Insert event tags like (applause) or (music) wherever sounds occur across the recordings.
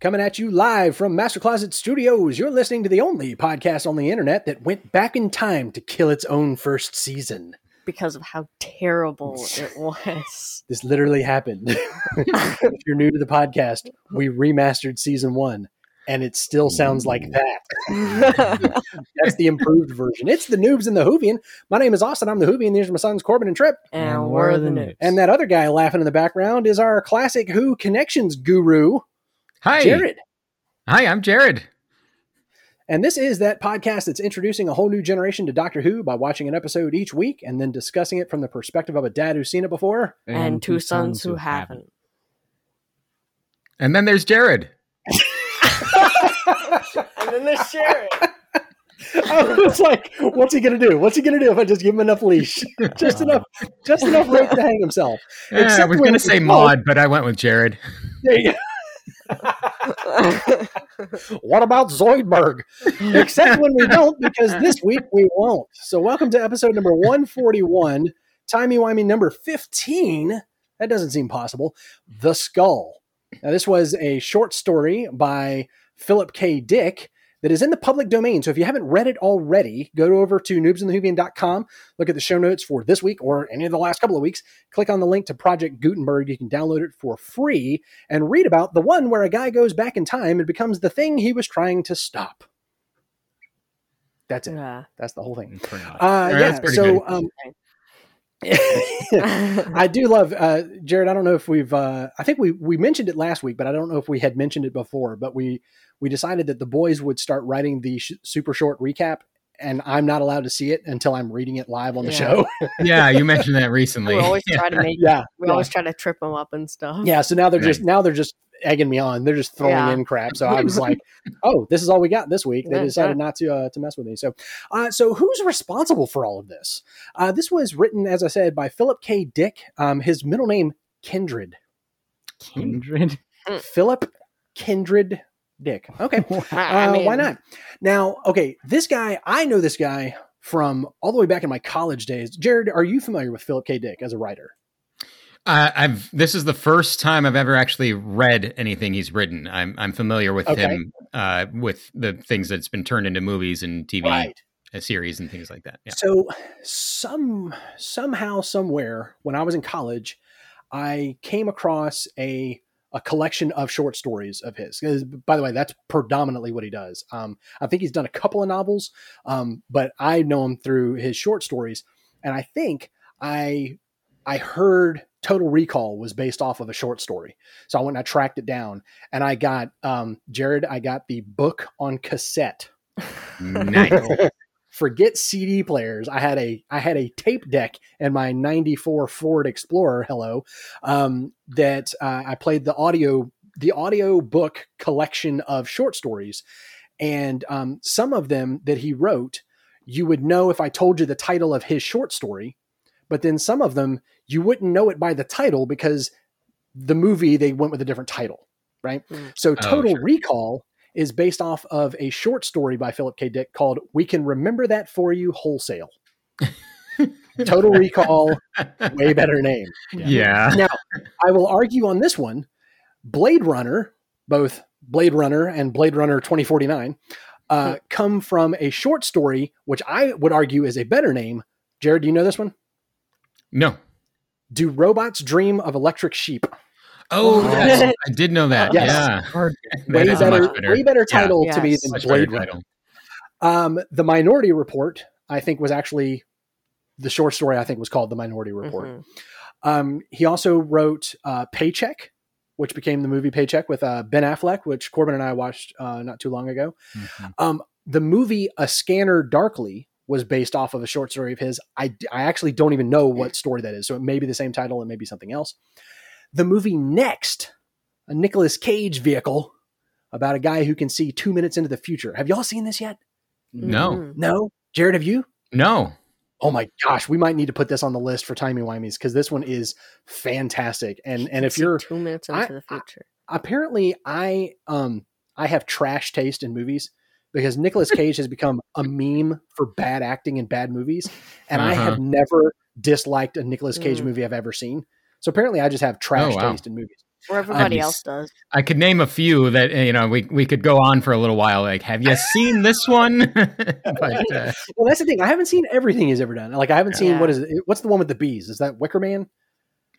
Coming at you live from Master Closet Studios, you're listening to the only podcast on the internet that went back in time to kill its own first season. because of how terrible (laughs) it was. This literally happened. (laughs) if you're new to the podcast, we remastered season one, and it still sounds like that. (laughs) That's the improved version. It's the Noobs and the Whovian. My name is Austin. I'm the Whovian. These are my sons, Corbin and Trip. and we're the noobs. And that other guy laughing in the background is our classic Who connections guru, Hi. Jared. Hi, I'm Jared. And this is that podcast that's introducing a whole new generation to Doctor Who by watching an episode each week and then discussing it from the perspective of a dad who's seen it before. and two sons who haven't. And then there's Jared. (laughs) And then there's Sharon. I was like, what's he gonna do? What's he gonna do if I just give him enough leash? (laughs) Just enough just enough rope to hang himself. Yeah, I was going to say smoke. Maud, but I went with Jared. There you go. What about Zoidberg? (laughs) Except when we don't, because this week we won't. So, welcome to episode number 141, Timey Wimey number 15. That doesn't seem possible. The Skull. Now, this was a short story by Philip K. Dick that is in the public domain. So, if you haven't read it already, go over to noobsandthewhovian.com, look at the show notes for this week or any of the last couple of weeks, click on the link to Project Gutenberg. You can download it for free and read about the one where a guy goes back in time and becomes the thing he was trying to stop. That's it. yeah. That's the whole thing. Uh, Yeah, yeah. that's pretty So, good. um, I do love uh, Jared. I don't know if we've. Uh, I think we we mentioned it last week, but I don't know if we had mentioned it before. But we we decided that the boys would start writing the sh- super short recap, and I'm not allowed to see it until I'm reading it live on the Yeah. show. (laughs) yeah, you mentioned that (laughs) recently. we always try to (laughs) make. yeah, We yeah. always try to trip them up and stuff. Yeah, so now they're just now they're just egging me on. They're just throwing Yeah. in crap. So I was like, "Oh, this is all we got this week." They Yeah, decided yeah. not to uh, to mess with me. So, uh, so who's responsible for all of this? Uh, this was written, as I said, by Philip K. Dick. Um, his middle name Kindred. Kindred. Philip Kindred Dick. Okay, (laughs) I uh, mean, why not? Now, okay, this guy I know this guy from all the way back in my college days. Jared, are you familiar with Philip K. Dick as a writer? Uh, I've. This is the first time I've ever actually read anything he's written. I'm I'm familiar with Okay. him, uh, with the things that's been turned into movies and TV uh, series and things like that. Yeah. So some somehow somewhere when I was in college, I came across a a collection of short stories of his. By the way, that's predominantly what he does. Um, I think he's done a couple of novels, um, but I know him through his short stories. And I think I I heard Total Recall was based off of a short story, so I went and I tracked it down, and I got um, Jared. I got the book on cassette (laughs) Nice. Forget CD players. I had a I had a tape deck in my '94 Ford Explorer. Hello, um, that uh, I played the audio the audio book collection of short stories, and um, some of them that he wrote, you would know if I told you the title of his short story, but then some of them you wouldn't know it by the title because the movie they went with a different title, right? Mm. So Total sure. Recall is based off of a short story by Philip K. Dick called "We Can Remember That for You Wholesale." (laughs) Total Recall, way better name. yeah. Now, I will argue on this one. Blade Runner, both Blade Runner and Blade Runner 2049, uh, come from a short story, which I would argue is a better name. Jared, do you know this one? No. Do robots dream of electric sheep? Oh, yes, I did know that. Yes. Yeah. (laughs) That way is better, better. way better yeah, title to me than much Blade Runner. Um, the Minority Report, I think, was actually the short story. I think was called the Minority Report. Mhm. Um, he also wrote uh, Paycheck, which became the movie Paycheck with uh, Ben Affleck, which Corbin and I watched uh, not too long ago. Mhm. Um, the movie A Scanner Darkly was based off of a short story of his. I, I actually don't even know what story that is, so it may be the same title, it may be something else. The movie Next, a Nicolas Cage vehicle about a guy who can see two minutes into the future. Have y'all seen this yet? No. Mhm. No, Jared, have you? No. Oh my gosh, we might need to put this on the list for timey wimeys because this one is fantastic. And and if you're two minutes I- into the I- future, apparently I um I have trash taste in movies because Nicolas Cage has become a meme for bad acting in bad movies, and I Uh-huh. have never disliked a Nicolas Cage Mm. movie I've ever seen. So apparently, I just have trash Oh, wow. taste in movies. Or everybody Nice. else does. I could name a few that you know we we could go on for a little while. Like, have you seen this one? (laughs) but uh, Well, that's the thing. I haven't seen everything he's ever done. Like I haven't seen what is it? What's the one with the bees? Is that Wicker Man?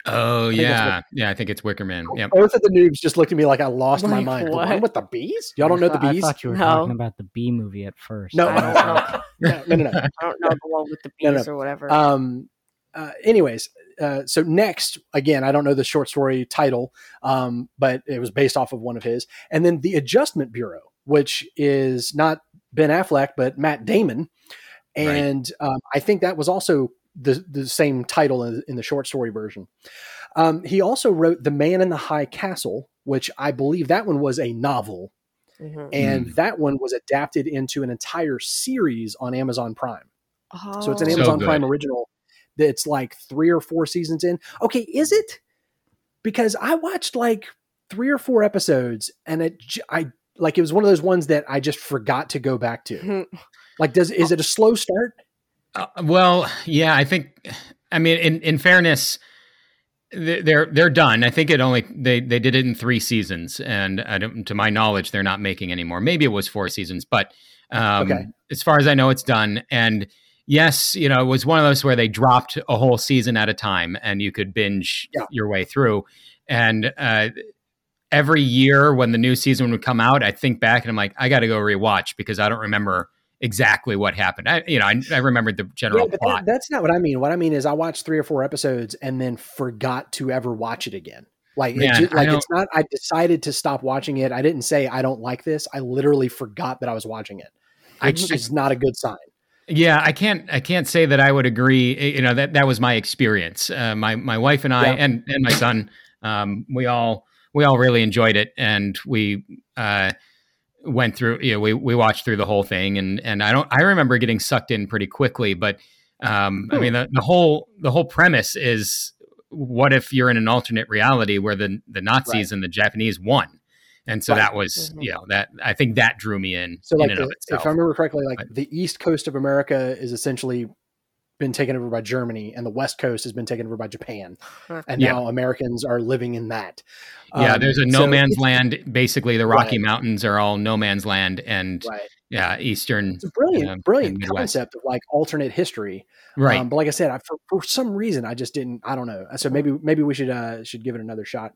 oh yeah, yeah, I think it's Wicker Man. Yep. Both of the noobs just looked at me like I lost my Like, mind. The one with the bees? Y'all don't know I the bees? I thought you were No. talking about the bee movie at first. No. I don't know. (laughs) no, no, no, no. I don't know the one with the No, bees no. or whatever. Um, uh, anyways, uh, so next, again, I don't know the short story title, um, but it was based off of one of his. And then The Adjustment Bureau, which is not Ben Affleck, but Matt Damon. Right. And um, I think that was also the, the same title in, in the short story version. Um, he also wrote The Man in the High Castle, which I believe that one was a novel. Mhm. And that one was adapted into an entire series on Amazon Prime. So it's an Oh. So Amazon. Prime original that's like three or four seasons in. Okay, is it? Because I watched like three or four episodes and it I like it was one of those ones that I just forgot to go back to. Like does is it a slow start? Uh, well, yeah, I think. I mean, in in fairness, they're they're done. I think it only they they did it in three seasons, and I don't, to my knowledge, they're not making anymore. Maybe it was four seasons, but um, Okay. as far as I know, it's done. And yes, you know, it was one of those where they dropped a whole season at a time, and you could binge Yeah. your way through. And uh, every year when the new season would come out, I think back and I'm like, I got to go rewatch because I don't remember exactly what happened. I, you know, I, I remembered the general Yeah, plot. that, that's not what I mean. What I mean is I watched three or four episodes and then forgot to ever watch it again. Like, Man, ju- I like it's not. I decided to stop watching it. I didn't say I don't like this. I literally forgot that I was watching it, I- which I- is not a good sign. Yeah, I can't. I can't say that I would agree. You know that that was my experience. Uh, my my wife and I Yeah. and and my son, um, we all we all really enjoyed it, and we uh, went through. You know, we we watched through the whole thing, and and I don't. I remember getting sucked in pretty quickly, but um, I Hmm. mean the, the whole the whole premise is what if you're in an alternate reality where the the Nazis and the Japanese won, and so Right. that was Mhm. you know that I think that drew me in So, in like, and the, of itself. if I remember correctly, like But- the east coast of America is essentially been taken over by Germany, and the west coast has been taken over by Japan, and Yeah. now Americans are living in that. Yeah, Um, there's a no so man's land. Basically, the Rocky Right. Mountains are all no man's land, and Right. Yeah, Eastern. It's a brilliant, um, brilliant concept of like alternate history. Right. Um, but like I said, I, for, for some reason, I just didn't. I don't know. So maybe maybe we should uh, should give it another shot.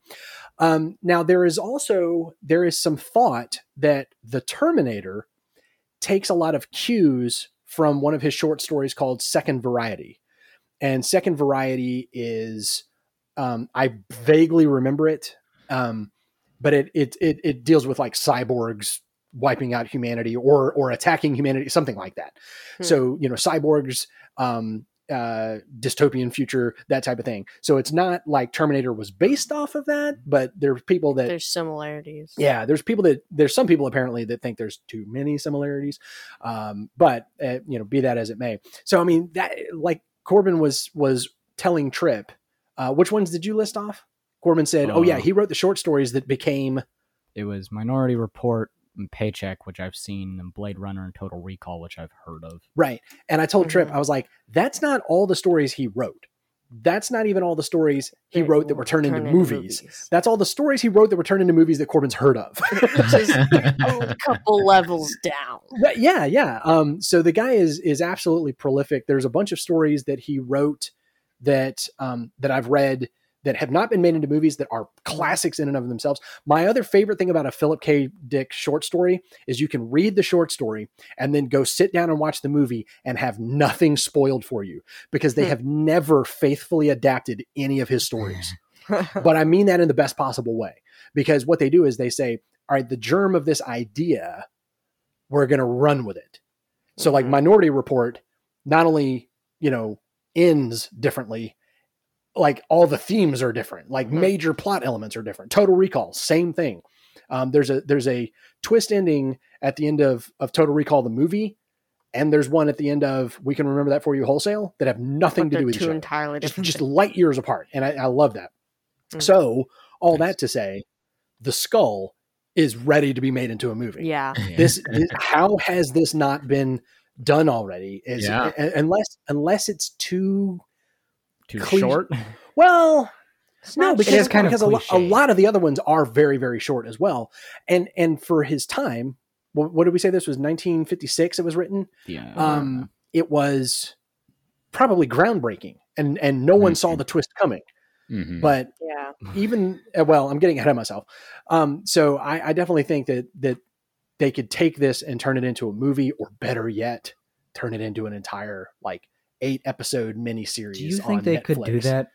Um, now there is also there is some thought that the Terminator takes a lot of cues from one of his short stories called Second Variety, and Second Variety is um, I vaguely remember it, um, but it, it it it deals with like cyborgs wiping out humanity or or attacking humanity, something like that. Hmm. So you know, cyborgs, um, uh, dystopian future, that type of thing. So it's not like Terminator was based off of that, but there's people that There's similarities. yeah, there's people that there's some people apparently that think there's too many similarities, um, but uh, you know, be that as it may. So I mean, that like Corbin was was telling Trip, uh, which ones did you list off? Corbin said, "Oh yeah, Uh, he wrote the short stories that became It was Minority Report and Paycheck, which I've seen, and Blade Runner and Total Recall, which I've heard of. right." And I told Trip, Mhm. I was like, "That's not all the stories he wrote. That's not even all the stories he That wrote that were turned into turn movies. That's all the stories he wrote that were turned into movies that Corbin's heard of." (laughs) Which is (laughs) a couple levels down. Right, yeah, yeah. Um, so the guy is is absolutely prolific. There's a bunch of stories that he wrote that um, that I've read that have not been made into movies that are classics in and of themselves. My other favorite thing about a Philip K. Dick short story is you can read the short story and then go sit down and watch the movie and have nothing spoiled for you because they Hmm. have never faithfully adapted any of his stories (laughs) but I mean that in the best possible way because what they do is they say, all right, the germ of this idea, we're going to run with it. So, like Mhm. Minority Report, not only you know ends differently, like all the themes are different, like Mhm. major plot elements are different. Total Recall, same thing. Um, there's a there's a twist ending at the end of of Total Recall the movie, and there's one at the end of We Can Remember That for You Wholesale that have nothing But to do with each other entirely just, different. just things. light years apart. And I, I love that. Mm. So, all Nice. that to say, the skull is ready to be made into a movie. yeah. (laughs) This, this how has this not been done already? Is Yeah. un- unless unless it's too Too Cliche- short. (laughs) well, No, not because, It is kind of because a, a lot of the other ones are very, very short as well. And and for his time, what, what did we say? This was 1956. It was written. Yeah. Um, it was probably groundbreaking, and and no one saw the twist coming. Mhm. But yeah. even uh, well, I'm getting ahead of myself. Um, so I, I definitely think that that they could take this and turn it into a movie, or better yet, turn it into an entire like eight episode miniseries. do you on think they could do that?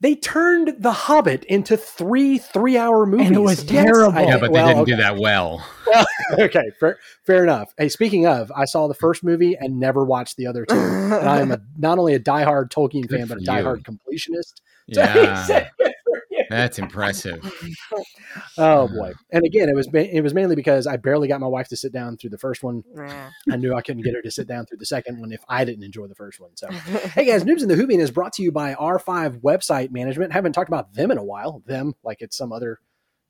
They turned The Hobbit into three three hour movies. it was terrible. I- yeah, but they well, didn't okay. do that well. (laughs) okay, fair, fair enough. Hey, speaking of, I saw the first movie and never watched the other two. and I am a, (laughs) not only a diehard Tolkien Good fan, but a for you. diehard completionist. Yeah, (laughs) that's impressive. (laughs) oh boy! Uh-huh. And again, it was it was mainly because I barely got my wife to sit down through the first one. Yeah. I knew I couldn't get her to sit down through the second one if I didn't enjoy the first one. So, (laughs) hey guys, Noobs in the Hoobie is brought to you by R5 Website Management. Haven't talked about them in a while. Them like it's some other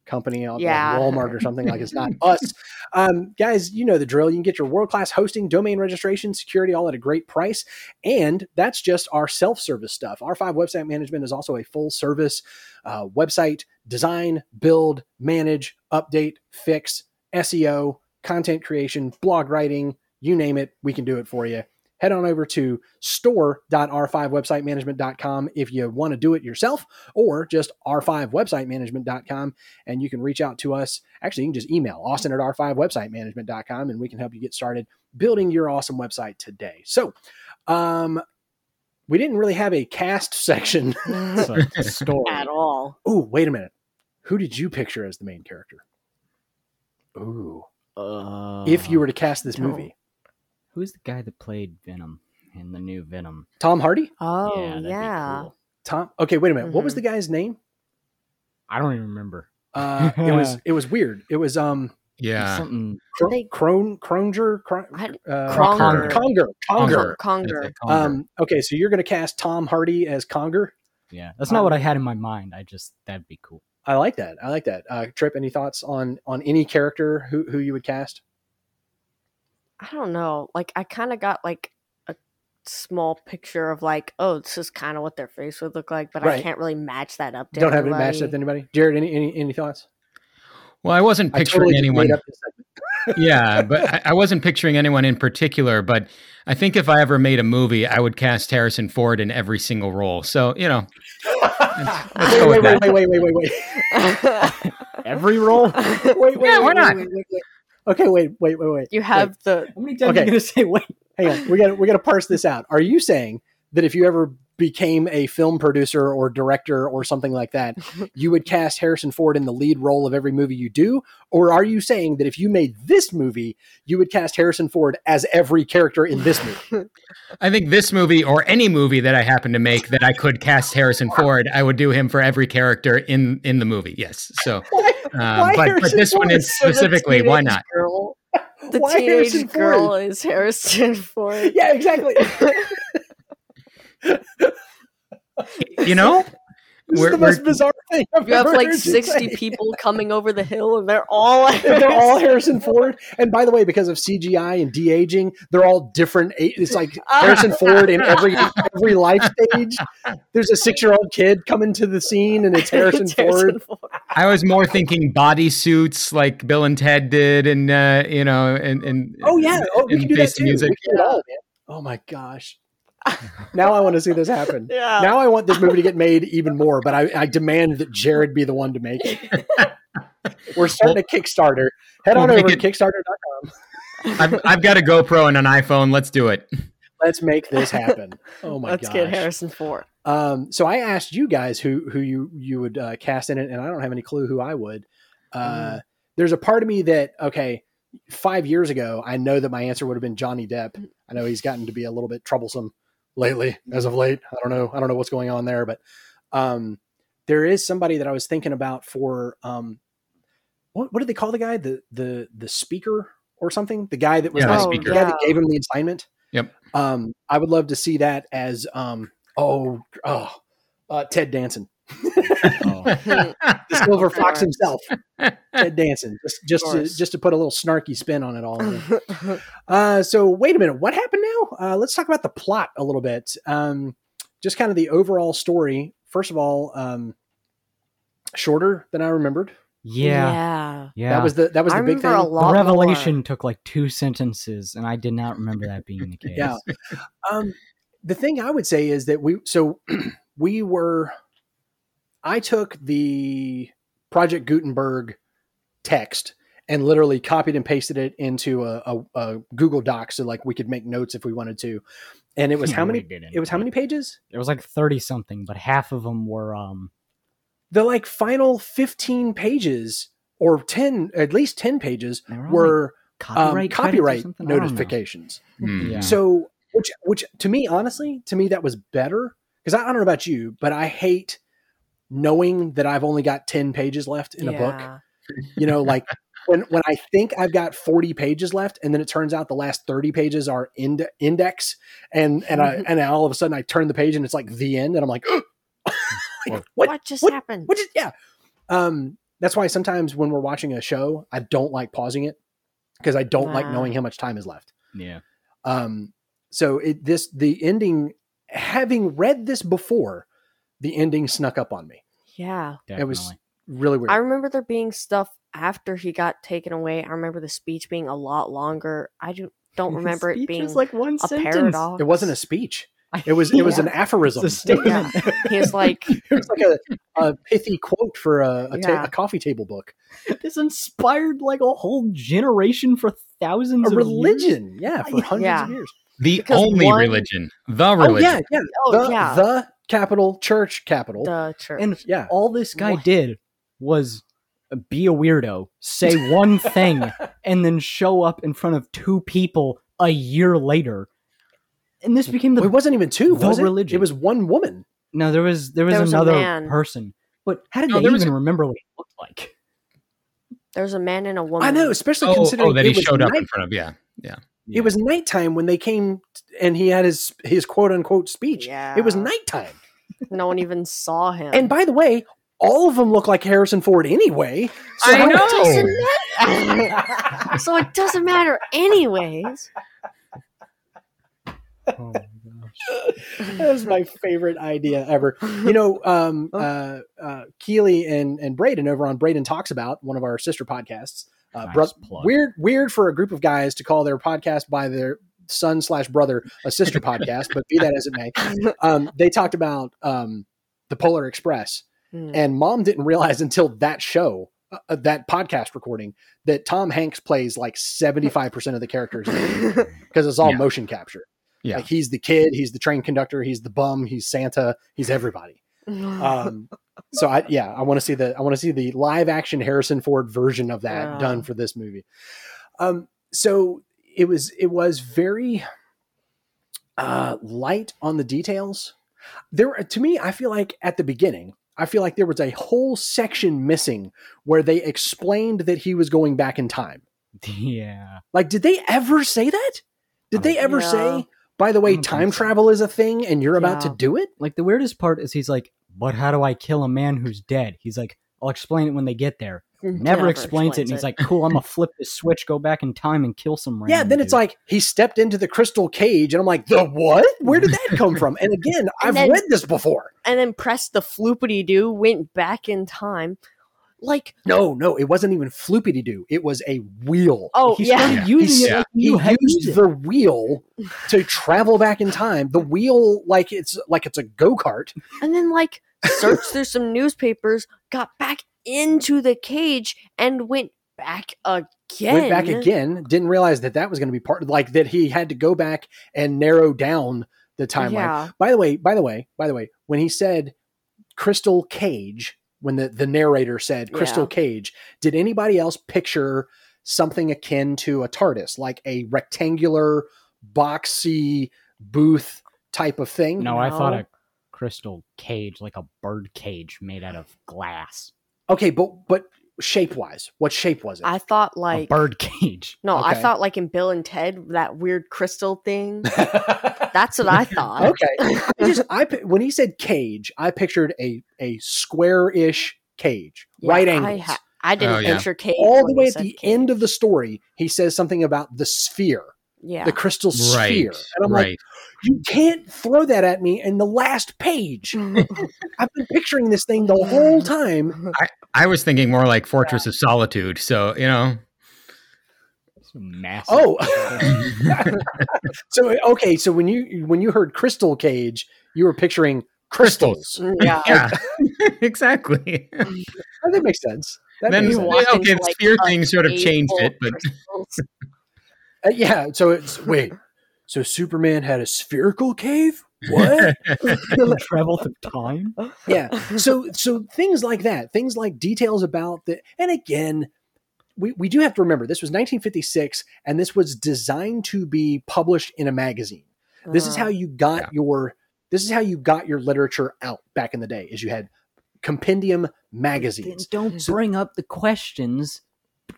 company out Yeah. like Walmart or something like it's not (laughs) us. Um, guys, you know the drill. You can get your world class hosting, domain registration, security, all at a great price. And that's just our self service stuff. R5 Website Management is also a full service uh, website design, build, manage, update, fix, SEO, content creation, blog writing, you name it, we can do it for you. Head on over to store.r5websitemanagement.com if you want to do it yourself, or just r5websitemanagement.com and you can reach out to us. Actually, you can just email austin at r5websitemanagement.com and we can help you get started building your awesome website today. So, um, we didn't really have a cast (laughs) section. It's like the story. At all. Oh, wait a minute. Who did you picture as the main character? Ooh. Uh, if you were to cast this no. movie, who's the guy that played Venom in the new Venom? Tom Hardy? Oh, yeah, yeah. cool. Tom. Okay, wait a minute. What was the guy's name? I don't even remember. Uh, it was it was weird. It was um Yeah, Something. Cro- They- Crone Cronger Cron- uh, Conger. Conger Conger. Conger. Conger. Um, okay, so you're going to cast Tom Hardy as Conger. Yeah, that's not what I had in my mind. I just that'd be cool. I like that. I like that. Uh, Trip, any thoughts on on any character who who you would cast? I don't know. Like I kind of got like a small picture of like, oh, this is kind of what their face would look like, but Right. I can't really match that up. To Don't have it matched up anybody. to anybody. Jared, any any, any thoughts? well, I wasn't I picturing totally anyone. made up this segment. (laughs) yeah, (laughs) but I, I wasn't picturing anyone in particular. But I think if I ever made a movie, I would cast Harrison Ford in every single role. So you know, let's go wait, with wait, that. wait, wait, wait, wait, wait. (laughs) Every role. wait, wait, Yeah, why wait, not? wait, wait, wait. Okay, wait, wait, wait, wait. you have the How many times Okay. are you gonna say wait? Hang on, we got we got to parse this out. Are you saying that if you ever became a film producer or director or something like that, (laughs) you would cast Harrison Ford in the lead role of every movie you do, or are you saying that if you made this movie, you would cast Harrison Ford as every character in this movie? (laughs) I think this movie or any movie that I happen to make that I could cast Harrison Ford, I would do him for every character in in the movie. Yes. So, (laughs) Why, um, but but Harrison this one is specifically why not? Girl. The Why teenage Harrison girl Ford? is Harrison Ford. Yeah, exactly. You know, This We're- is the most we're- bizarre thing. I've You have like heard 60 say. people coming over the hill and they're (laughs) all They're all Harrison Ford, and by the way, because of CGI and de aging, they're all different. It's like (laughs) Harrison Ford in every every life stage. There's a six year old kid coming to the scene, and it's (laughs) Harrison It's Ford. Ford. I was more thinking body suits like Bill and Ted did, and uh, you know, and and Oh yeah, oh, we can do that too. Music. We can do it all, man. Oh my gosh! Now I want to see this happen. (laughs) Yeah. Now I want this movie to get made even more, but I, I demand that Jared be the one to make it. (laughs) We're starting a Kickstarter. Head We'll on over make to Kickstarter.com. I've, I've got a GoPro and an iPhone. Let's do it. Let's make this happen. (laughs) Oh my god. Let's gosh. get Harrison Ford. Um, so I asked you guys who who you you would uh, cast in it, and I don't have any clue who I would. Uh, There's a part of me that okay, five years ago, I know that my answer would have been Johnny Depp. I know he's gotten to be a little bit troublesome lately, as of late. I don't know. I don't know what's going on there, but um, there is somebody that I was thinking about for um, what what did they call the guy the the the speaker or something? The guy that was Yeah, the the, speaker. guy that gave him the assignment. Yep. Um, I would love to see that as um, oh oh uh, Ted Danson, Oh. (laughs) the silver fox himself, Ted Danson, (laughs) just just to, just to put a little snarky spin on it all. (laughs) Uh, so wait a minute, what happened now? Uh, let's talk about the plot a little bit. Um, just kind of the overall story first of all, um, shorter than I remembered. Yeah. yeah. Yeah. That was the that was I the big thing. a lot the more. revelation took like two sentences, and I did not remember that being the case. Yeah. Um, the thing I would say is that we so (clears throat) we were. I took the Project Gutenberg text and literally copied and pasted it into a, a, a Google Doc so like we could make notes if we wanted to. And it was how many? didn't, It was how many pages? It was like thirty something, but half of them were um. The like final fifteen pages or ten, at least ten pages were were um, copyright credits or copyright something? I don't know. notifications. Hmm. Yeah. So, which, which to me, honestly, to me, that was better because I, I don't know about you, but I hate knowing that I've only got 10 pages left in a book. You know, like (laughs) when, when I think I've got 40 pages left and then it turns out the last 30 pages are ind- index and, and I, (laughs) and all of a sudden I turn the page and it's like the end and I'm like, (gasps) like, What, what, just what- happened? what is, yeah. Um, that's why sometimes when we're watching a show, I don't like pausing it because I don't like knowing how much time is left. Yeah. Um, so it this the ending. Having read this before, the ending snuck up on me. yeah. It was really weird. I remember there being stuff after he got taken away. I remember the speech being a lot longer. I do, don't remember it being was like one a sentence. paradox. it wasn't a speech. (laughs) It was it was an aphorism. It's a statement. He was (laughs) like, it was like a, a pithy quote for a, a, ta- Yeah. a coffee table book. this inspired like a whole generation for thousands A of years. religion, yeah, for hundreds Yeah. of years. The Because only one- religion, the Oh religion. yeah, yeah. oh, the, yeah. the capital church capital. the church. And yeah, all this guy What? did was be a weirdo, say (laughs) one thing, and then show up in front of two people a year later. And this became the Well, it wasn't even two. the was it? religion. It was one woman. no. There was there was, There was another person, but how did No, they there even a- remember what he looked like? There's a man and a woman. I know, especially Oh, oh considering oh, that he showed up night- in front of. Yeah, yeah. It was nighttime when they came, and he had his his quote unquote speech. Yeah. It was nighttime. No one even saw him. And by the way, all of them look like Harrison Ford anyway. So I how- know. Doesn't (laughs) so it doesn't matter anyways. Oh my (laughs) that was my favorite idea ever. You know, um, (laughs) uh, uh, Keely and and Braden over on Braden talks about one of our sister podcasts. Uh, Nice bro- weird, weird for a group of guys to call their podcast by their son slash brother a sister podcast, but be that as it may, (laughs) um, they talked about um, the Polar Express, Hmm. and Mom didn't realize until that show. Uh, that podcast recording that Tom Hanks plays like 75% of the characters because (laughs) it's all Yeah. motion capture. Yeah. Like he's the kid, he's the train conductor, he's the bum, he's Santa, he's everybody. Um, so I yeah, I want to see the I want to see the live action Harrison Ford version of that Yeah. done for this movie. Um, so it was it was very uh, light on the details. There to me, I feel like at the beginning, I feel like there was a whole section missing where they explained that he was going back in time. Yeah. Like, did they ever say that? Did they ever Yeah. say, by the way, time so. travel is a thing and you're about to do it? Like the weirdest part is he's like, "But how do I kill a man who's dead?" He's like, "I'll explain it when they get there." Mm-hmm. Never, explains, it, and he's like, "Cool, I'm gonna (laughs) flip this switch, go back in time, and kill some random." Yeah, then it's like he stepped into the crystal cage, and I'm like, the what? Where did that come from? And again, (laughs) I've then- read this before. and then pressed the floopity doo, went back in time. Like, No, no, it wasn't even floopity doo. It was a wheel. oh he yeah, started Yeah. using He's- it like he he knew how to use used it. the wheel to travel back in time. The wheel, like it's like it's a go kart. and then like searched through some newspapers, got back into the cage, and went back again. Went back again. Didn't realize that that was going to be part. Like that he had to go back and narrow down the timeline. Yeah, By the way, by the way, by the way, when he said crystal cage, when the, the narrator said crystal Yeah. cage, did anybody else picture something akin to a TARDIS, like a rectangular, boxy booth type of thing? No, I thought a crystal cage, like a bird cage made out of glass. Okay, but but shape wise, what shape was it? I thought a like bird cage. no, I thought like in Bill and Ted that weird crystal thing. (laughs) That's what I thought. okay. I just I when he said cage, I pictured a a square-ish cage, Yeah, right I, angles. ha- I didn't Oh, yeah. picture cage all the way at the cage. end of the story, he says something about the sphere. Yeah. the crystal sphere. Right. And I'm like, you can't throw that at me in the last page. (laughs) (laughs) I've been picturing this thing the whole time. I was thinking more like Fortress of Solitude. So, you know, It's massive. Oh, (laughs) so okay. So when you when you heard crystal cage, you were picturing crystals. Mm, yeah. yeah, exactly. Oh, that makes sense. That then, makes you sense. okay, into, the like, sphere a thing sort of changed it, but crystals. Uh, yeah. So it's wait. So Superman had a spherical cave. What? (laughs) travel through time. yeah. So so things like that, things like details about the, and again, we we do have to remember this was 1956, and this was designed to be published in a magazine. This is Uh, how you got Yeah. your this is how you got your literature out back in the day. Is you had compendium magazines. don't bring up the questions.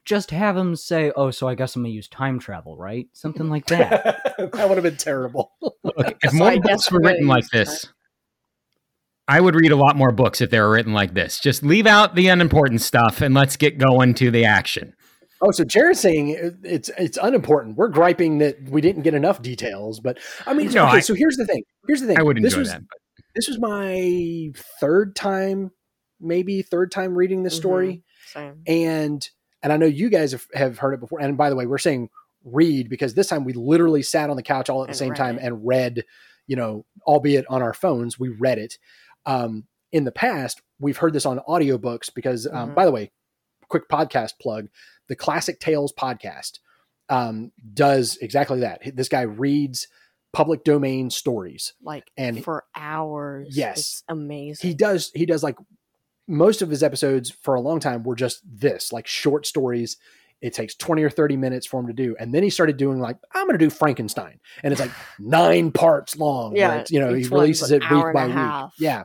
Just have him say, "Oh, so I guess I'm gonna use time travel, right? Something like (laughs) that." that would have been terrible. Look, if (laughs) So more I books were written like use this, I would read a lot more books if they were written like this. Just leave out the unimportant stuff and let's get going to the action. Oh, so Jared's saying it's it's unimportant. We're griping that we didn't get enough details, but I mean, No, okay. I- so here's the thing. Here's the thing. I would this enjoy was that. But this was my third time, maybe third time reading this Mhm. story, Same. and and I know you guys have, have heard it before. And by the way, we're saying read because this time we literally sat on the couch all at the And same time it. and read, you know, albeit on our phones, we read it. Um, in the past, we've heard this on audiobooks because, um, Mhm. by the way, quick podcast plug the Classic Tales podcast um, does exactly that. This guy reads public domain stories Like and for hours. Yes. It's amazing. he does he does like most of his episodes for a long time were just this like short stories. It takes 20 or 30 minutes for him to do. And then he started doing like i'm going to do frankenstein. And it's like (sighs) nine parts long. Yeah, it's, you know he releases it week by week. yeah.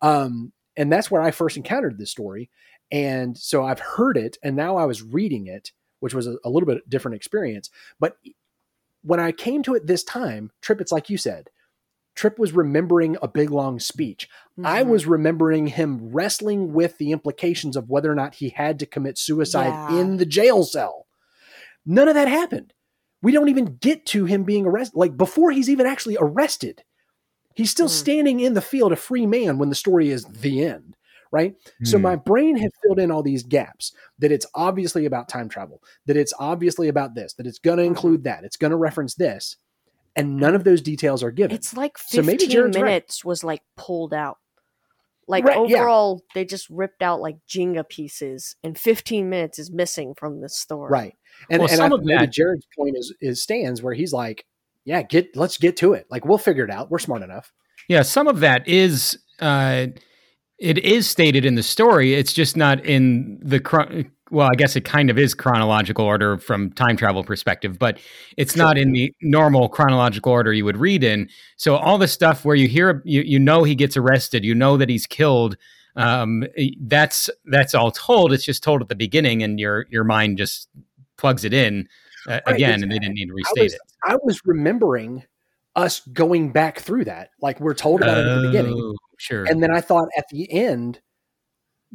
Um and that's where i first encountered this story. And so i've heard it and now i was reading it which was a, a little bit different experience. But when i came to it this time trip it's like you said trip was remembering a big long speech I Mhm. was remembering him wrestling with the implications of whether or not he had to commit suicide Yeah. in the jail cell. None of that happened. We don't even get to him being arrested. Like before he's even actually arrested, he's still Mhm. standing in the field a free man when the story is the end. Right. So Hmm. my brain had filled in all these gaps that it's obviously about time travel, that it's obviously about this, that it's going to Mhm. include that, it's going to reference this. And none of those details are given. It's like So 15 maybe Jared's right. minutes was like pulled out. Like Right, yeah. overall, they just ripped out like Jenga pieces, and 15 minutes is missing from this story. Right. And, Well, and some I, of maybe that- Jared's point is, is stands where he's like, yeah, get, let's get to it. Like we'll figure it out. We're smart enough. yeah, some of that is uh, it is stated in the story. It's just not in the chron- well, I guess it kind of is chronological order from time travel perspective, but it's Sure. not in the normal chronological order you would read in. So all the stuff where you hear you you know he gets arrested, you know that he's killed. Um, that's that's all told. It's just told at the beginning, and your your mind just plugs it in uh, Right, again, and they didn't need to I restate was, it. I was remembering us going back through that. Like we're told about it at the beginning. Oh, Sure. And then I thought at the end,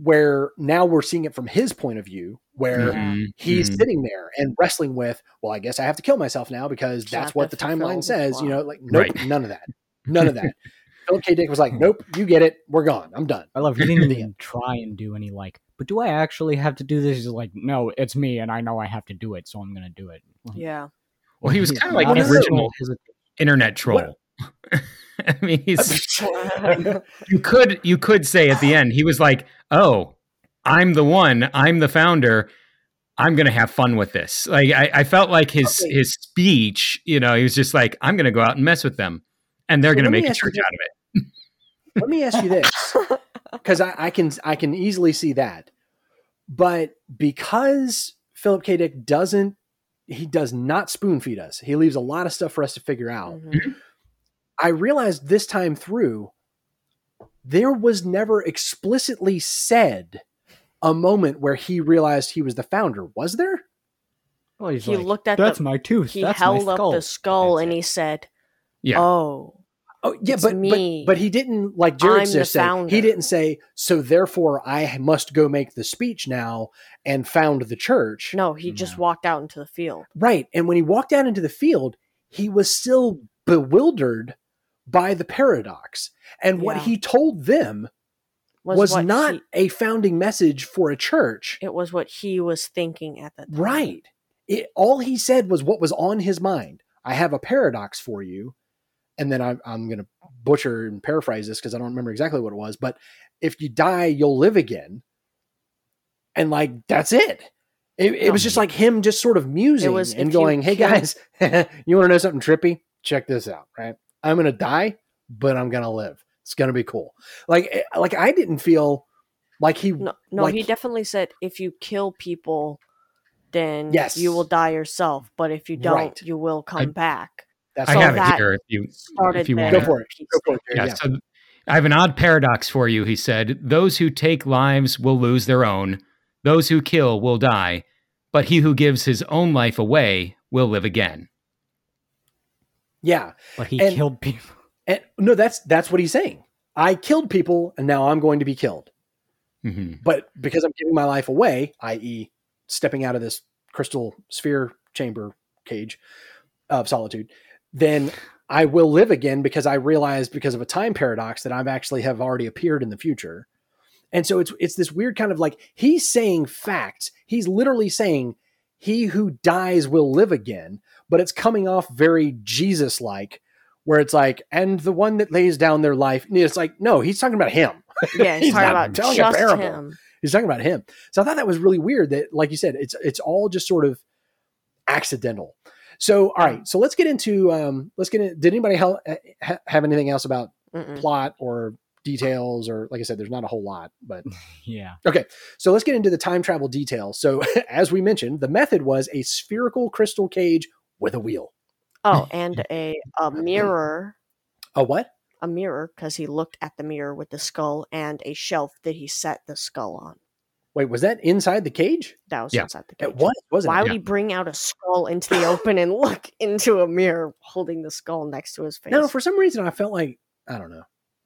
where now we're seeing it from his point of view, where Mhm, he's mhm. sitting there and wrestling with, well, I guess I have to kill myself now because Just that's what the timeline the says. You know, like, nope, Right. none of that. None of that. (laughs) Philip K. Dick was like, nope, you get it. We're gone. I'm done. I love he didn't (laughs) even try and do any like. But do I actually have to do this? He's like, no, it's me, and I know I have to do it, so I'm gonna do it. Yeah. Well, he was (laughs) kind of like not the original internet troll. (laughs) I mean, he's (laughs) you could you could say at the end he was like, "Oh, I'm the one. I'm the founder. I'm gonna have fun with this." Like I, I felt like his Okay. his speech. You know, he was just like, "I'm gonna go out and mess with them, and they're So gonna make a church out of it." Let me ask you (laughs) this. because I, I can I can easily see that. But because Philip K. Dick doesn't he does not spoon feed us. He leaves a lot of stuff for us to figure out. Mhm. I realized this time through there was never explicitly said a moment where he realized he was the founder. Was there? Well, he's He like, looked at that's the- my tooth. He That's held my up skull. the skull and he said, Yeah. "Oh, Oh yeah, It's but, me. but but he didn't like Jared I'm the just said. He didn't say so. Therefore, I must go make the speech now and found the church. No, he just walked out into the field. Right, and when he walked out into the field, he was still bewildered by the paradox, and what Yeah. he told them was, what not he- a founding message for a church. it was what he was thinking at the time. Right. It, all he said was what was on his mind. I have a paradox for you. And then I'm, I'm going to butcher and paraphrase this because I don't remember exactly what it was. But if you die, you'll live again. And like, that's it. It, it was just like him just sort of musing was and if you going, hey guys, (laughs) you want to know something trippy? Check this out, right? I'm going to die, but I'm going to live. It's going to be cool. Like, eh, like I didn't feel like he No, no, Like- he definitely said if you kill people, then Yes. you will die yourself. But if you don't, Right. you will come I- back. that's I all have that it here if you Started if you want. Go for it. Go for said. it. Yeah, Yeah. So I have an odd paradox for you. He said, "Those who take lives will lose their own; those who kill will die. But he who gives his own life away will live again." Yeah. But he And- killed people. And no, that's that's what he's saying. I killed people and now I'm going to be killed. hmm But because I'm giving my life away, i.e., stepping out of this crystal sphere chamber cage of solitude, then I will live again because I realized because of a time paradox that I've actually have already appeared in the future. And so it's it's this weird kind of like he's saying facts. He's literally saying he who dies will live again, but it's coming off very Jesus like where it's like, and the one that lays down their life, And it's like, no, he's talking about him. (laughs) Yeah, he's, He's talking about telling a just parable. him. He's talking about him. So I thought that was really weird that, like you said, it's it's all just sort of accidental. So all right, so let's get into um let's get in. Did anybody hel- ha- have anything else about Mm-mm. plot or details or like I said, there's not a whole lot, but (laughs) Yeah. Okay. So let's get into the time travel details. So (laughs) as we mentioned, the method was a spherical crystal cage with a wheel. Oh, and (laughs) a a mirror, A what? a mirror, because he looked at the mirror with the skull, and a shelf that he set the skull on. Wait, was that inside the cage? That was Yeah. inside the cage. It was, wasn't Why it? would he bring out a skull into the (laughs) open and look into a mirror holding the skull next to his face? No, for some reason I felt like I don't know.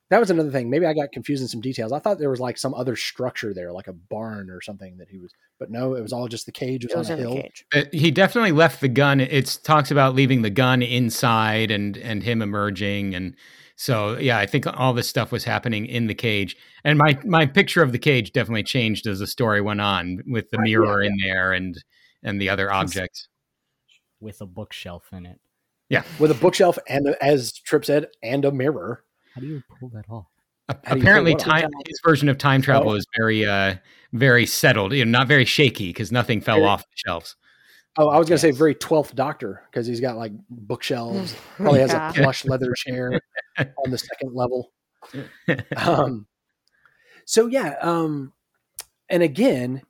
That was another thing. Maybe I got confused in some details. I thought there was like some other structure there, like a barn or something that he was. But no, it was all just the cage. It it was, was on in a the hill. cage. Uh, He definitely left the gun. It talks about leaving the gun inside and and him emerging, and so yeah, I think all this stuff was happening in the cage. And my my picture of the cage definitely changed as the story went on, with the Right, yeah, mirror in there and and the other objects. With a bookshelf in it. Yeah, with a bookshelf and, as Trip said, and a mirror. How do you pull that off? A- How do you Apparently, pull time his version of time travel Oh. is very uh very settled, you know, not very shaky because nothing fell Very- off the shelves. Oh, I was going to say very twelfth Doctor because he's got like bookshelves. Probably has a plush leather chair (laughs) on the second level. (laughs) um, so yeah, um, and again,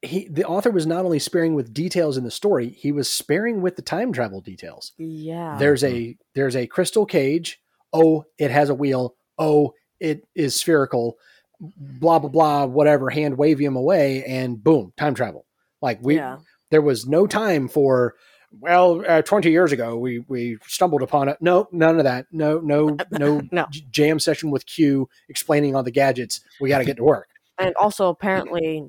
he the author was not only sparing with details in the story, he was sparing with the time travel details. Yeah. There's a there's a crystal cage. Oh, it has a wheel. Oh, it is spherical. Blah blah blah. Whatever. Hand wave him away, and boom, time travel. Like we, yeah. there was no time for. Well, uh, twenty years ago, we we stumbled upon it. No, none of that. No, no, (laughs) no, No. jam session with Q explaining all the gadgets. We got to get to work. And also, apparently,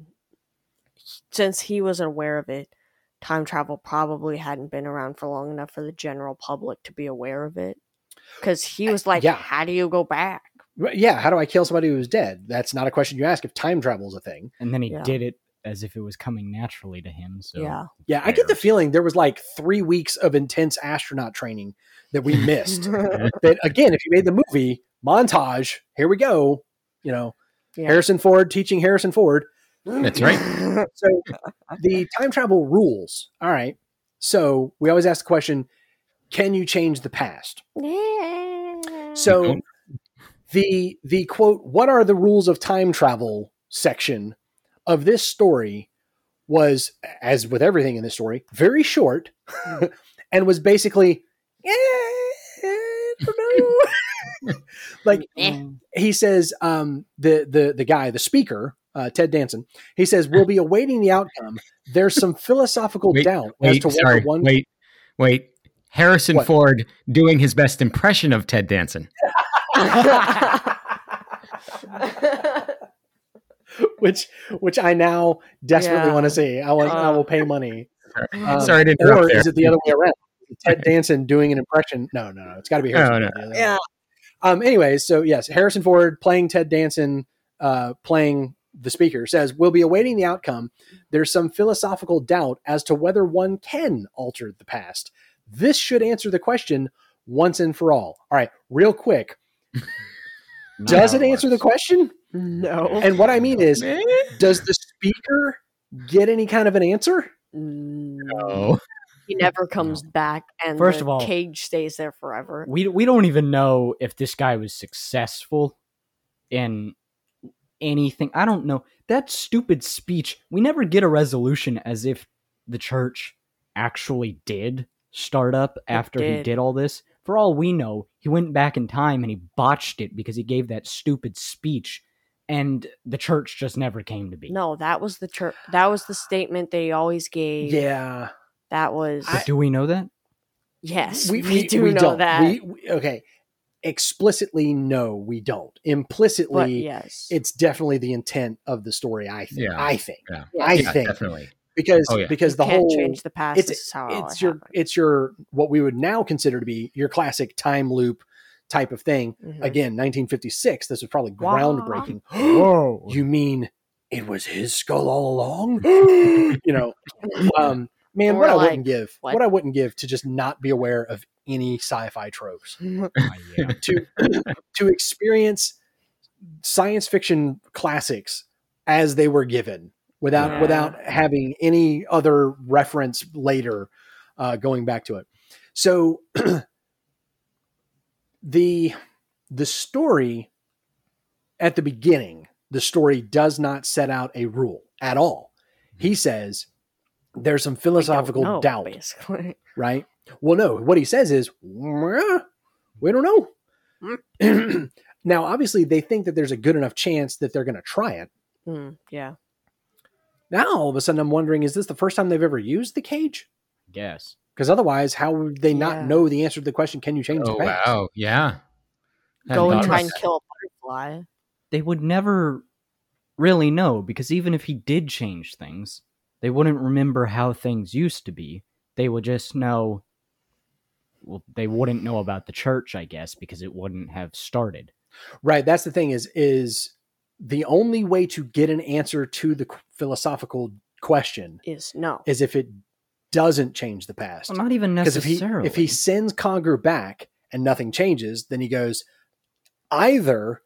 since he was aware of it, time travel probably hadn't been around for long enough for the general public to be aware of it. Because he eh, was like, Yeah. "How do you go back?" Yeah, how do I kill somebody who's dead? That's not a question you ask if time travel is a thing. And then he Yeah. did it as if it was coming naturally to him. So Yeah. Yeah, I get the feeling there was like three weeks of intense astronaut training that we missed. (laughs) that again, if you made the movie montage, here we go. You know, Yeah. Harrison Ford teaching Harrison Ford. That's right. So the time travel rules. All right. So we always ask the question, can you change the past? So the the quote, what are the rules of time travel section of this story was, as with everything in this story, very short (laughs) and was basically, eh, I don't know. (laughs) like Eh. he says, um, the the the guy, the speaker, uh, Ted Danson, he says, we'll be awaiting the outcome. There's some (laughs) philosophical Wait, doubt as to what sorry, the one. wait, wait. Harrison What? Ford doing his best impression of Ted Danson. (laughs) which which I now desperately Yeah. want to see. I want I Uh. will pay money. Um, Sorry to interrupt or there. is it the other way around? (laughs) Ted Danson doing an impression? No, no, no. It's got to be Harrison. No, no. Ford the other way. yeah. Um. Anyways, so yes, Harrison Ford playing Ted Danson, uh, playing the speaker says we'll be awaiting the outcome. There's some philosophical doubt as to whether one can alter the past. This should answer the question once and for all. All right, real quick. (laughs) Does it answer the question? No. And what I mean is, does the speaker get any kind of an answer? No. No. He never comes back, and First the of all- cage stays there forever. we we don't even know if this guy was successful in anything. I don't know. That stupid speech, we never get a resolution as if the church actually did start up after he did. did all this. For all we know, he went back in time and he botched it because he gave that stupid speech and the church just never came to be. No, that was the church. That was the statement they always gave. Yeah, That was But do we know that? yes. We, do we know don't. that. We, we- okay, explicitly, no, we don't. but Implicitly, yes, it's definitely the intent of the story. I think. Yeah. I think. Yeah. I Yeah, think definitely. Because Oh, yeah. because the can't whole change the past. it's this is how it it's your happened. it's your what we would now consider to be your classic time loop type of thing. Mhm. Again, 1956. This was probably groundbreaking. Whoa. you mean it was his skull all along? (gasps) you know, um, man, Or what I wouldn't give, what? what? I wouldn't give to just not be aware of any sci-fi tropes, (laughs) yeah. (laughs) to to experience science fiction classics as they were given, without Yeah. without having any other reference later, uh, going back to it. So (clears throat) the the story at the beginning, the story does not set out a rule at all. He says there's some philosophical know, doubt, basically. (laughs) right? Well, no, what he says is we don't know. (clears throat) now, obviously, they think that there's a good enough chance that they're going to try it. Mm, yeah, Now, all of a sudden, I'm wondering: is this the first time they've ever used the cage? Yes. Because otherwise, how would they not Yeah. know the answer to the question? Can you change Oh the past? wow. Yeah. go and try and kill a butterfly. they would never really know because even if he did change things, they wouldn't remember how things used to be. They would just know. Well, they wouldn't know about the church, I guess, because it wouldn't have started. Right. That's the thing. Is is the only way to get an answer to the philosophical question Is no. is if it doesn't change the past. Well, not even Because if he necessarily. if he sends Conger back and nothing changes, then he goes either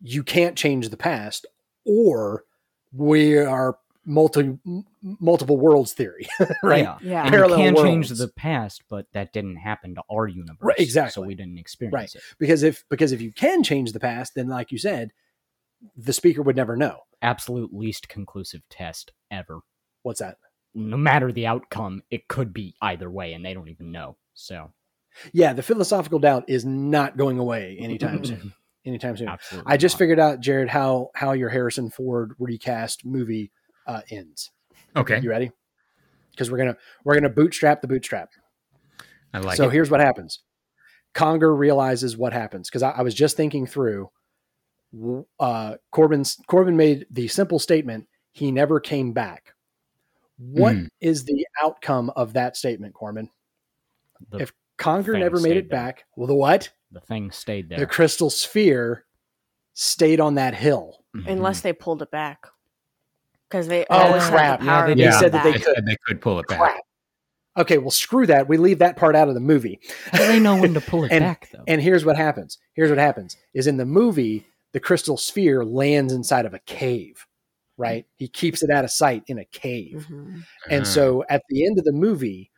you can't change the past or we are multi multiple worlds theory, (laughs) right? Yeah. Yeah. And you Parallel can change the past, but that didn't happen to our universe. Right, exactly. So we didn't experience Right. it. Because if because if you can change the past, then like you said, the speaker would never know. Absolute least conclusive test ever. What's that? No matter the outcome, it could be either way, and they don't even know. So Yeah, the philosophical doubt is not going away (laughs) anytime soon. Anytime soon. absolutely. I just not. figured out, Jared, how how your Harrison Ford recast movie uh, ends. Okay. You ready? Because we're gonna we're gonna bootstrap the bootstrap. I like it. so it. here's what happens. Conger realizes what happens because I, I was just thinking through. Uh, Corbin's Corbin made the simple statement: he never came back. What is Hmm. the outcome of that statement, Corbin? The, if Conger never made it there. back. Well, the what? the thing stayed there. The crystal sphere stayed on that hill. Mhm. Unless they pulled it back. Because they Oh, always the crap. Yeah, they to did. pull yeah, said that they could. they could pull it back. Crap. Okay, well, screw that. We leave that part out of the movie. Well, they know when to pull it (laughs) And- back, though. And here's what happens. Here's what happens is in the movie, the crystal sphere lands inside of a cave, right? He keeps it out of sight in a cave. Mhm. And so at the end of the movie,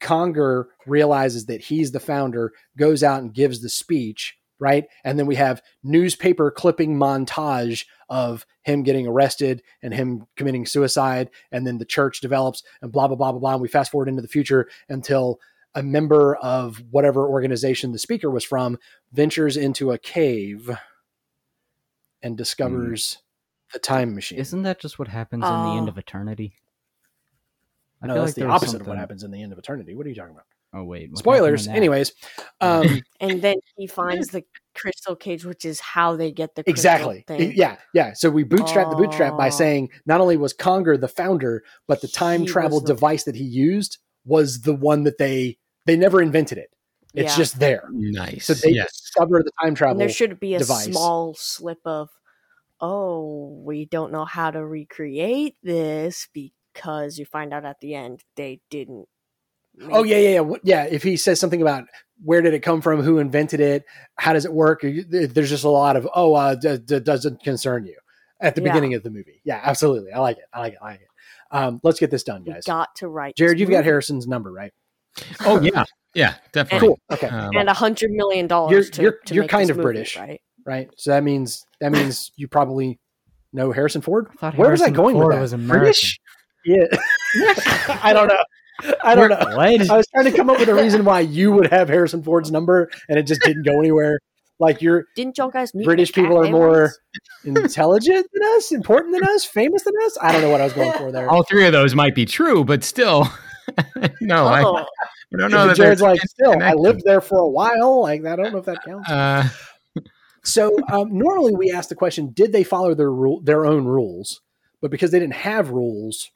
Conger realizes that he's the founder, goes out and gives the speech, right? And then we have newspaper clipping montage of him getting arrested and him committing suicide. And then the church develops and blah, blah, blah, blah, blah. And we fast forward into the future until a member of whatever organization the speaker was from ventures into a cave and discovers the time machine. Isn't that just what happens in the end Oh. of eternity? I no, feel that's like the there was opposite of what happens in the end of eternity. What are you talking about? Oh wait. Spoilers. Anyways, um, (laughs) And then he (laughs) finds the crystal cage, which is how they get the crystal exactly. Thing. Yeah, yeah. So we bootstrap the bootstrap by Oh. saying not only was Conger the founder, but the time He travel was the- device that he used was the one that they they never invented it. It's Yeah. just there. Nice. So they yes. discover the time And travel. there should be a device. small slip of, oh, we don't know how to recreate this because you find out at the end they didn't. Oh yeah, yeah, yeah. Yeah, if he says something about where did it come from, who invented it, how does it work, there's just a lot of oh, uh, d- d- doesn't concern you at the Yeah. beginning of the movie. Yeah, absolutely. I like it. I like it. I like it. Um, let's get this done, We guys. got to write. Jared, you've got. Harrison's number, right? Oh yeah, yeah, definitely. Cool. Okay. Um, and a hundred million dollars. You're- to, you're- to you're make kind this of movie, British. right? right. So that means that (laughs) means you probably know Harrison Ford. I thought Where was I going Ford with that? was American. British? Yeah. (laughs) I don't know. I don't know. What? I was trying to come up with a reason why you would have Harrison Ford's number, and it just didn't go anywhere. Like you're Didn't y'all guys meet? British people are more (laughs) intelligent than us, important than us, famous than us. I don't know what I was going for there. all three of those might be true, but still, (laughs) no, I, Oh, (laughs) I don't know that Jared's like, still, I lived there for a while. Like, I don't know if that counts. Uh, (laughs) So um, normally we ask the question: Did they follow their rule, their own rules? But because they didn't have rules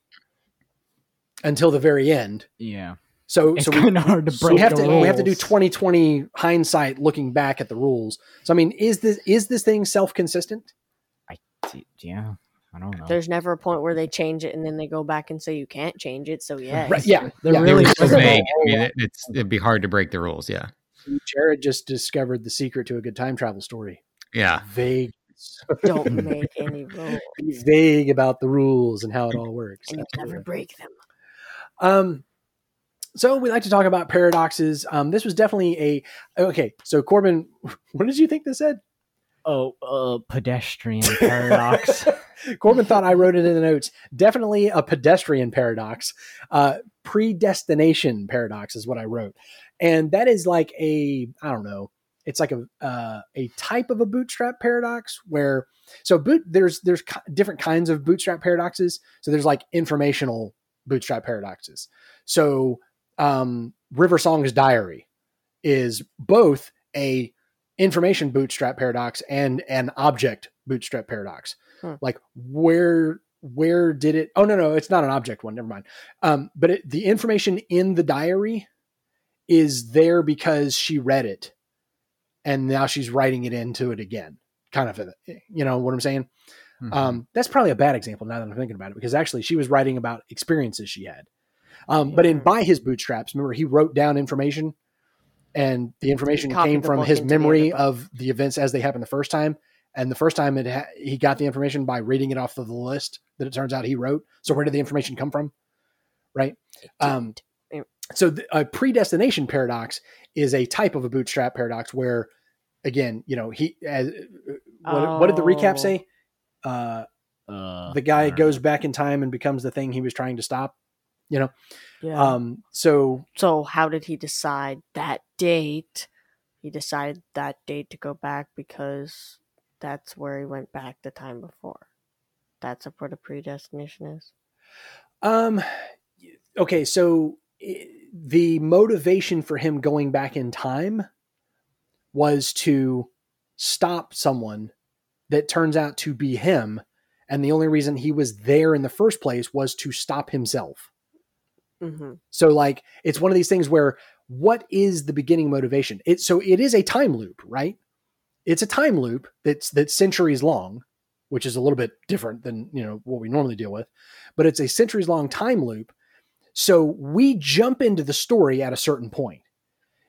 until the very end, Yeah. so It's so we, kind of hard to so break we have the to we have to do rules. 2020 hindsight looking back at the rules. So I mean, is this is this thing self consistent? I yeah. I don't know. there's never a point where they change it and then they go back and say you can't change it. So yeah, Right? Yeah, They're yeah. really were so vague. I mean, it, it's it'd be hard to break the rules. Yeah, Jared just discovered the secret to a good time travel story. yeah. Vague. don't (laughs) make any rules Be vague about the rules and how it all works. and you never break them. Um, so we like to talk about paradoxes. Um, this was definitely a okay. So Corbin, (laughs) what did you think this said? oh, uh, pedestrian (laughs) paradox. Corbin thought I wrote it in the notes. Definitely a pedestrian paradox. Uh, predestination paradox is what I wrote, and that is like a I don't know. It's like a uh, a type of a bootstrap paradox where so boot there's there's different kinds of bootstrap paradoxes. So there's like informational bootstrap paradoxes. So um, River Song's Diary is both a information bootstrap paradox and an object bootstrap paradox. Hmm. Like where where did it? Oh no no, it's not an object one. Never mind. Um, but it, the information in the diary is there because she read it, and now she's writing it into it again. Kind of, a, you know what I'm saying? Mhm. Um, that's probably a bad example now that I'm thinking about it, because actually she was writing about experiences she had. Um, But in by his bootstraps, remember he wrote down information, and the information came from his into the memory of the events as they happened the first time. And the first time it ha- he got the information by reading it off of the list that it turns out he wrote. So where did the information come from? Right. Um, so the, a predestination paradox is a type of a bootstrap paradox where, again, you know, he as, what, what did the recap Oh. say? Uh, Uh, the guy I don't goes back in time and becomes the thing he was trying to stop. You know, Yeah. um, so so how did he decide that date? He decided that date to go back because that's where he went back the time before. That's what a predestination is. Um. Okay, so the motivation for him going back in time was to stop someone that turns out to be him, and the only reason he was there in the first place was to stop himself. hmm So, like, it's one of these things where what is the beginning motivation? It so it is a time loop, right? It's a time loop that's that's centuries long, which is a little bit different than you know what we normally deal with, but it's a centuries long time loop. So we jump into the story at a certain point.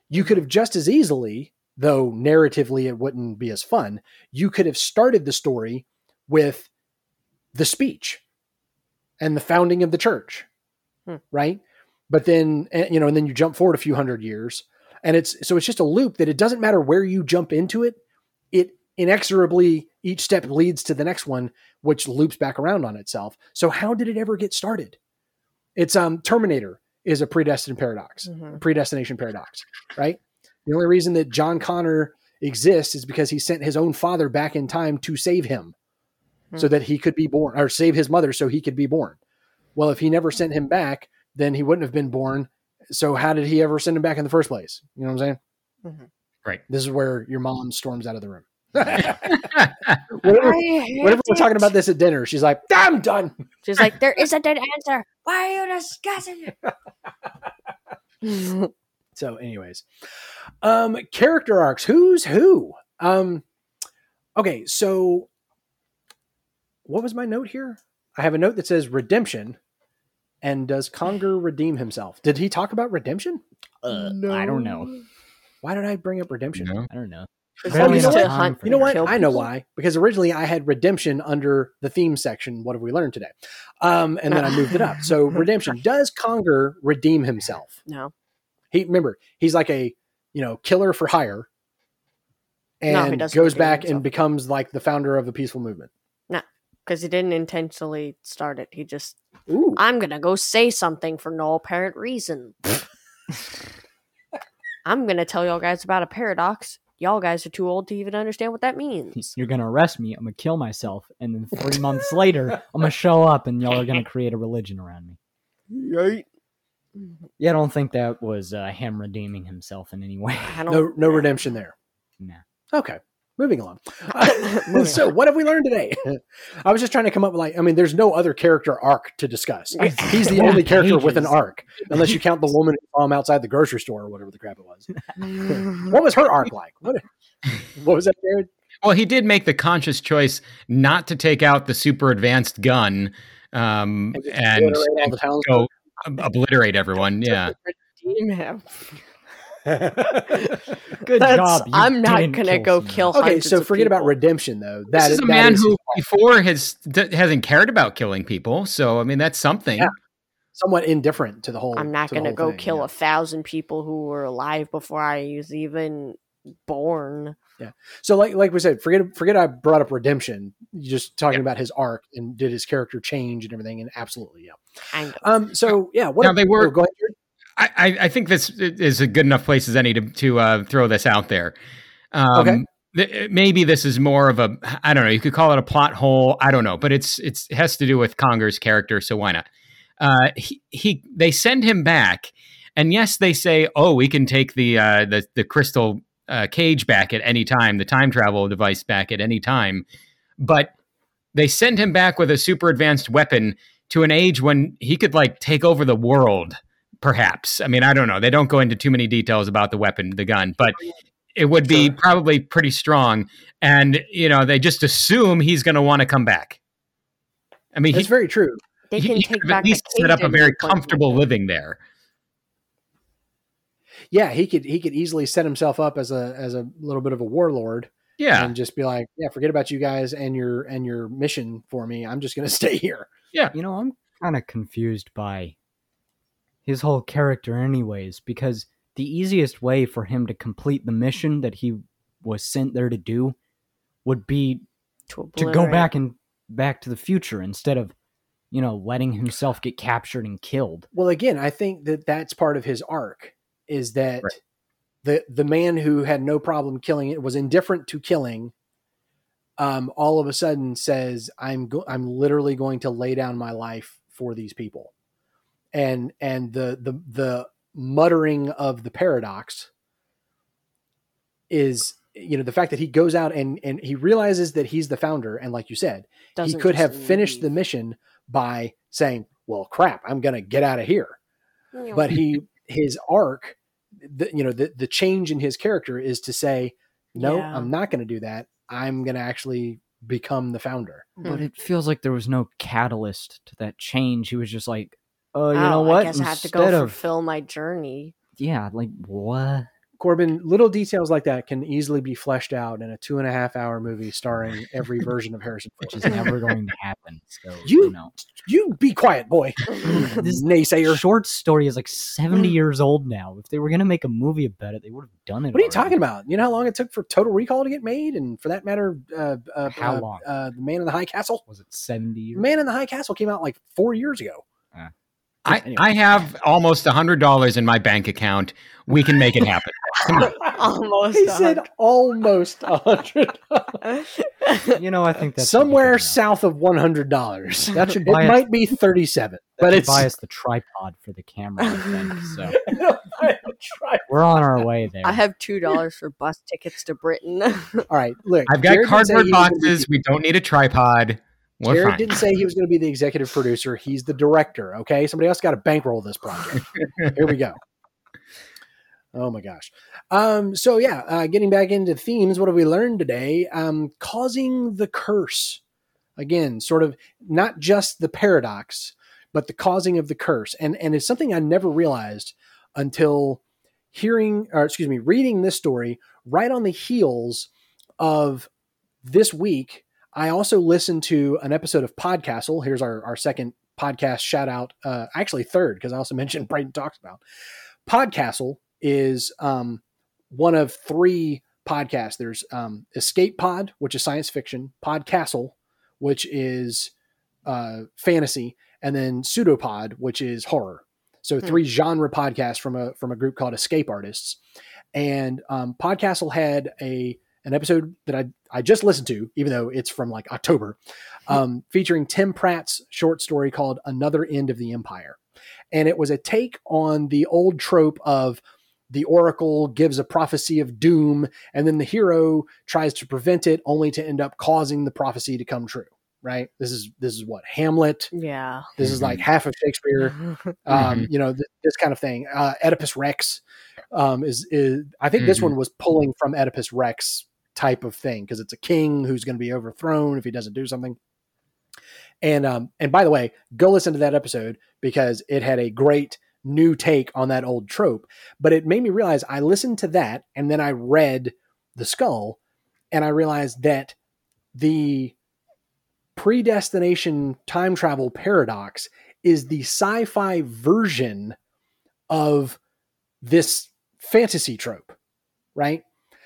You could have just as easily, though narratively it wouldn't be as fun, you could have started the story with the speech and the founding of the church, Hmm. right? But then, eh, you know, and then you jump forward a few hundred years. And it's so it's just a loop that it doesn't matter where you jump into it inexorably each step leads to the next one, which loops back around on itself. So how did it ever get started? It's um Terminator is a predestined paradox, hmm a predestination paradox, right? The only reason that John Connor exists is because he sent his own father back in time to save him so Hmm. that he could be born or save his mother so he could be born. Well, if he never sent him back, then he wouldn't have been born So how did he ever send him back in the first place? You know what I'm saying? Mhm. Right. This is where your mom storms out of the room. I whenever, whenever we're talking about this at dinner, she's like, "I'm done." She's like, there isn't an answer. Why are you discussing it? (laughs) (laughs) So, anyways, um, character arcs. Who's who? Um, okay, so what was my note here? I have a note that says redemption. And does Conger redeem himself? Did he talk about redemption? Uh, I don't know. Why did I bring up redemption? No. I don't know. Oh, you know what? You know what? I know why. Because originally I had redemption under the theme section. What have we learned today? Um, and then I (laughs) moved it up. So redemption. Does Conger redeem himself? No. He remember he's like a you know killer for hire, and doesn't goes back and becomes like the founder of a peaceful movement. No, because he didn't intentionally start it. He just, Ooh, I'm going to go say something for no apparent reason. (laughs) I'm going to tell y'all guys about a paradox. Y'all guys are too old to even understand what that means. (laughs) You're gonna arrest me. I'm gonna kill myself, and then three months later, I'm gonna show up, and y'all are gonna create a religion around me. Right. Yeah, I don't think that was uh, him redeeming himself in any way. I don't, no no redemption there. Nah. Okay, moving along. (laughs) (laughs) Moving so on. what have we learned today? (laughs) I was just trying to come up with like I mean, there's no other character arc to discuss. He's the only character with an arc, unless you count the woman who saw him outside the grocery store or whatever the crap it was. What was her arc like? What, what was that, Jared? Well, he did make the conscious choice not to take out the super advanced gun um, just and, obliterate and go obliterate everyone. Yeah. Redeem him. (laughs) Good That's- job. you I'm not gonna go someone. kill okay, so of forget about redemption though. That This is a that man is who before has d- hasn't cared about killing people. So I mean, that's something. Yeah. somewhat indifferent to the whole. I'm not going to go thing, kill yeah. a thousand people who were alive before I was even born. Yeah. So like like we said, forget forget I brought up redemption. You're just talking Yeah. about his arc and did his character change and everything, and absolutely, yeah. Kind of. Um. So yeah, what Now, they were- oh, go ahead, Jared. I, I, think this is a good enough place as any to, to uh, throw this out there. Um, Okay. th- maybe this is more of a I don't know. You could call it a plot hole. I don't know, but it's it's it has to do with Conger's character, so why not? Uh, he, he they send him back, and yes, they say, oh, we can take the uh, the the crystal uh, cage back at any time, the time travel device back at any time, but they send him back with a super advanced weapon to an age when he could like take over the world perhaps i mean i don't know they don't go into too many details about the weapon the gun but it would be Sure. probably pretty strong and you know they just assume he's going to want to come back i mean That's very true. They he- can he take could back at least set up a very any point. comfortable living there Yeah, he could he could easily set himself up as a as a little bit of a warlord yeah and just be like, yeah, forget about you guys and your and your mission for me. I'm just going (laughs) to stay here. Yeah, you know, I'm kind of confused by his whole character, anyways, because the easiest way for him to complete the mission that he was sent there to do would be To, to go back and back to the future instead of, you know, letting himself get captured and killed. Well, again, I think that that's part of his arc is that Right. the the man who had no problem killing it was indifferent to killing. Um, all of a sudden says, "I'm go- I'm literally going to lay down my life for these people," and and the the the muttering of the paradox is you know the fact that he goes out and and he realizes that he's the founder and like you said Doesn't he could just have finished the mission by saying well crap i'm gonna get out of here but he his arc the, you know the, the change in his character is to say no Yeah. i'm not going to do that. I'm going to actually become the founder. But it feels like there was no catalyst to that change. He was just like, oh, you Oh, know what? I guess I have to go Instead of fulfill my journey. yeah, like what? corbin little details like that can easily be fleshed out in a two and a half hour movie starring every version of harrison (laughs) Which is never going to happen. So You- you know, you be quiet boy (laughs) This naysayer short story is like seventy years old now. If they were gonna make a movie about it, they would have done it. what are you talking about you know how long it took for total recall to get made and for that matter uh, uh, How uh, long? uh, the man in the high castle Was it seventy? Years? man in the high castle came out like four years ago I, Anyway. I have almost a hundred dollars in my bank account. We can make it happen. (laughs) Almost. he a said almost a hundred. hundred. (laughs) You know, I think that's Somewhere south of one hundred dollars. That should it Buy might be thirty seven, That but it's buy us the tripod for the camera. I think. So (laughs) we're on our way there. I have two dollars for bus tickets to Britain. All right, look. I've got Jared cardboard he was gonna be- boxes. We don't need a tripod. We're Jared fine. didn't say he was going to be the executive producer. He's the director. Okay, somebody else got to bankroll this project. (laughs) Here we go. Oh my gosh. Um, so yeah, uh, getting back into themes, what have we learned today? Um, causing the curse. Again, sort of not just the paradox, but the causing of the curse. And and it's something I never realized until hearing or excuse me, reading this story right on the heels of this week. I also listened to an episode of Podcastle. Here's our, our second podcast shout out. Uh, actually third, because I also (laughs) mentioned Brighton Talks About. Podcastle is um, one of three podcasts. There's um, Escape Pod, which is science fiction, Podcastle, which is uh, fantasy, and then Pseudopod, which is horror. So Hmm. three genre podcasts from a from a group called Escape Artists. And um, Podcastle had a an episode that I I just listened to, even though it's from like October, um, featuring Tim Pratt's short story called "Another End of the Empire," and it was a take on the old trope of the oracle gives a prophecy of doom, and then the hero tries to prevent it, only to end up causing the prophecy to come true. Right? This is this is what Hamlet. yeah. This is like half of Shakespeare (laughs) um, you know, th- this kind of thing. Uh, Oedipus Rex um, is, is, I think this Mhm. one was pulling from Oedipus Rex type of thing because it's a king who's going to be overthrown if he doesn't do something. And um, and by the way, go listen to that episode because it had a great new take on that old trope. But it made me realize I listened to that and then I read the skull, and I realized that the predestination time travel paradox is the sci-fi version of this fantasy trope, right?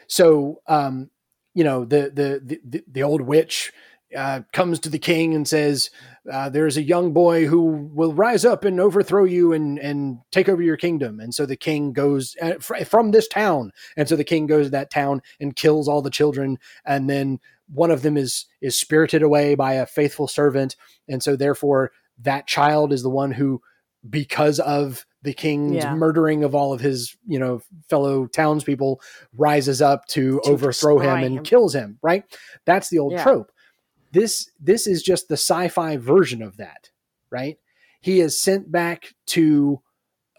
So, um, you know, the the the, the old witch uh, comes to the king and says, uh, "There's a young boy who will rise up and overthrow you and and take over your kingdom." And so the king goes uh, fr- from this town, and so the king goes to that town and kills all the children, and then one of them is is spirited away by a faithful servant, and so therefore that child is the one who because of the king's Yeah. murdering of all of his you know fellow townspeople rises up to, To overthrow him and him. kills him right that's the old Yeah. trope this this is just the sci-fi version of that right he is sent back to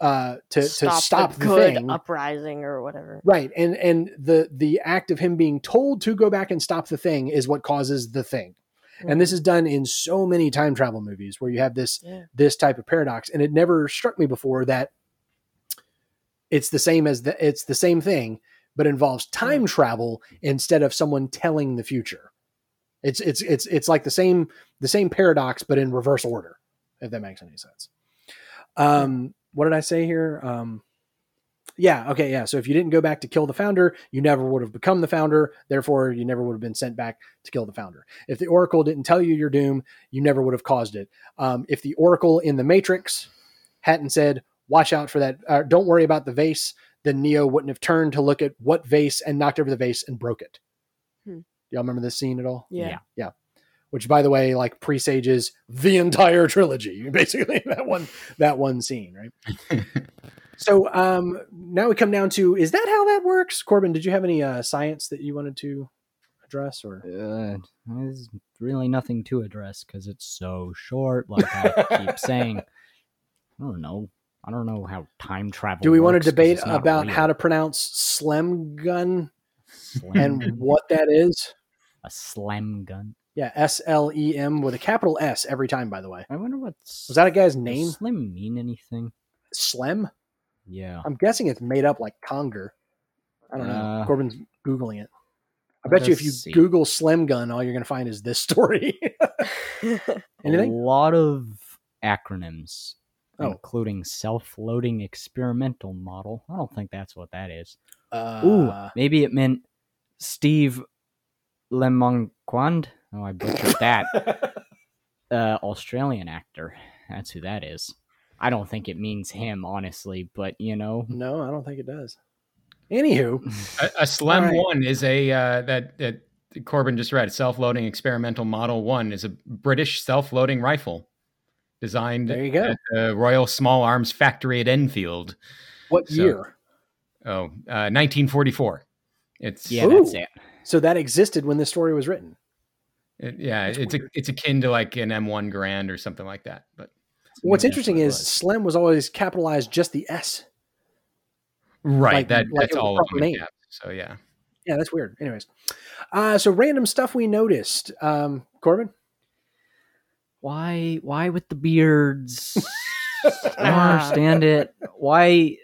uh to to stop the, good thing uprising or whatever. right and and the the act of him being told to go back and stop the thing is what causes the thing and this is done in so many time travel movies where you have this Yeah. this type of paradox. And it never struck me before that it's the same as the it's the same thing but involves time travel instead of someone telling the future. It's it's it's it's like the same the same paradox but in reverse order if that makes any sense. Um what did i say here? Um yeah okay yeah so if you didn't go back to kill the founder you never would have become the founder therefore you never would have been sent back to kill the founder if the oracle didn't tell you your doom you never would have caused it um, if the oracle in the matrix hadn't said watch out for that uh, don't worry about the vase then neo wouldn't have turned to look at what vase and knocked over the vase and broke it Hmm. y'all remember this scene at all Yeah. Yeah. which by the way like presages the entire trilogy (laughs) basically that one that one scene right (laughs) so um now we come down to is that how that works corbin did you have any uh science that you wanted to address or Uh, there's really nothing to address because it's so short. Like I keep (laughs) saying, I don't know. I don't know how time travel. do we want to debate about real. how to pronounce slim gun Slam- and what that is a slam gun? yeah s-l-e-m with a capital s every time by the way I wonder what was that a guy's does name Slim mean anything? slim Yeah. i'm guessing it's made up like conger i don't know Uh, corbin's googling it i bet you if you see. google slim gun all you're going to find is this story (laughs) anything A lot of acronyms, Oh. including self-loading experimental model. I don't think that's what that is. uh, Ooh, maybe it meant Steve Lemonquand. Oh, I butchered that. (laughs) uh, Australian actor. That's who that is. I don't think it means him, honestly, but you know. No, I don't think it does. Anywho, A, a Slem All right. One is a uh, that that Corbin just read. Self-loading experimental Model One is a British self-loading rifle designed There you go. at the Royal Small Arms Factory at Enfield. what So- year? Oh, uh, 1944. It's Yeah, Ooh. that's it. So that existed when this story was written. it- yeah, That's it's a, it's akin to like an M1 Garand or something like that. But What's Yeah, interesting that's what it is was. Slim was always capitalized just the S. right, Like- that like that's all of proper them. in name. caps. So yeah. Yeah, that's weird. Anyways, uh, so random stuff we noticed. Um, Corbin, Why? Why with the beards? (laughs) I don't understand it. Why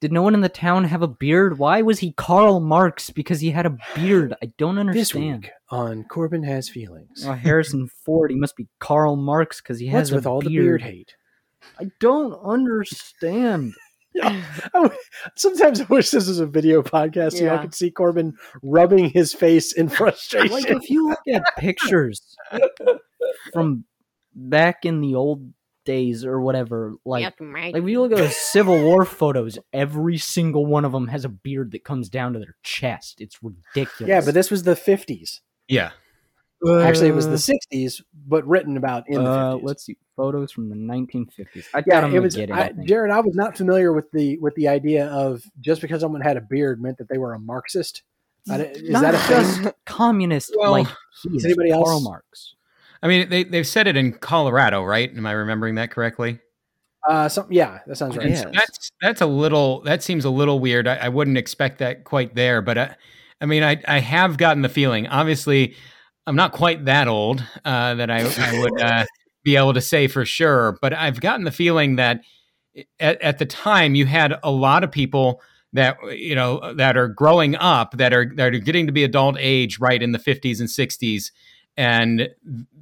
did no one in the town have a beard? Why was he Karl Marx because he had a beard? I don't understand. this week on Corbin has feelings. Oh, Harrison (laughs) Ford, he must be Karl Marx because he has What's with all beard. the beard hate? I don't understand. (laughs) I w- Sometimes I wish this was a video podcast so y'all could see Corbin rubbing his face in (laughs) frustration. like if you look at pictures from back in the old days or whatever, like Yuck, mate. like if you look at those Civil War photos, every single one of them has a beard that comes down to their chest. It's ridiculous. yeah, but this was the 50s. Yeah. Actually, it was Uh, the 60s, but written about in the uh, 50s. let's see photos from the 1950s. I yeah, it was get it. I, I. Jared. I was not familiar with the with the idea of just because someone had a beard meant that they were a Marxist. Is Not that a just thing? communist Well, like he is is. anybody else- Karl Marx. I mean, they they've said it in Colorado, right? Am I remembering that correctly? Uh, some, yeah, that sounds right. And Yes. so that's that's a little that seems a little weird. I, I wouldn't expect that quite there, but I, I mean, I I have gotten the feeling. Obviously, I'm not quite that old uh, that I, I would uh, (laughs) be able to say for sure, but I've gotten the feeling that at, at the time you had a lot of people that you know that are growing up that are that are getting to be adult age right in the 50s and 60s and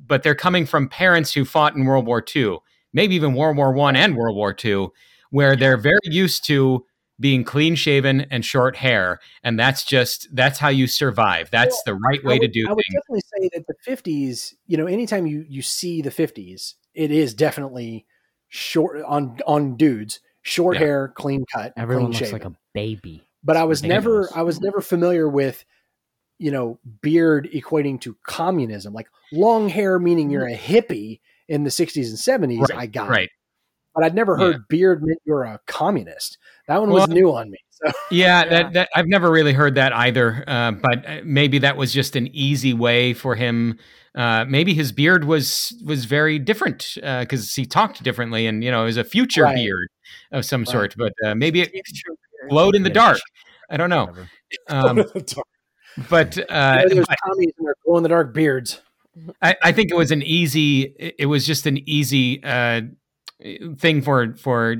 but they're coming from parents who fought in World War II, maybe even World War One and World War II, where they're very used to being clean shaven and short hair, and that's just that's how you survive. That's the right way I to would, do I would things. definitely say that the 50s, you know, anytime you you see the 50s, it is definitely short on on dudes, short Yeah. hair, clean cut, Everyone clean looks shaven. like a baby. but I was never. I was never familiar with you know beard equating to communism like long hair meaning you're a hippie in the 60s and 70s Right, I got Right. but I'd never heard Yeah. beard meant you're a communist that one was new on me so Yeah, (laughs) Yeah. That, that I've never really heard that either. Uh, but uh, maybe that was just an easy way for him. Uh, maybe his beard was was very different because he talked differently, and you know, it was a future Right. beard of some Right. sort. But uh, maybe it glowed in the dark. I don't know. Um, (laughs) but You uh, know, there's but commies and their glow in the dark beards. I, I think it was an easy. It it was just an easy uh, thing for for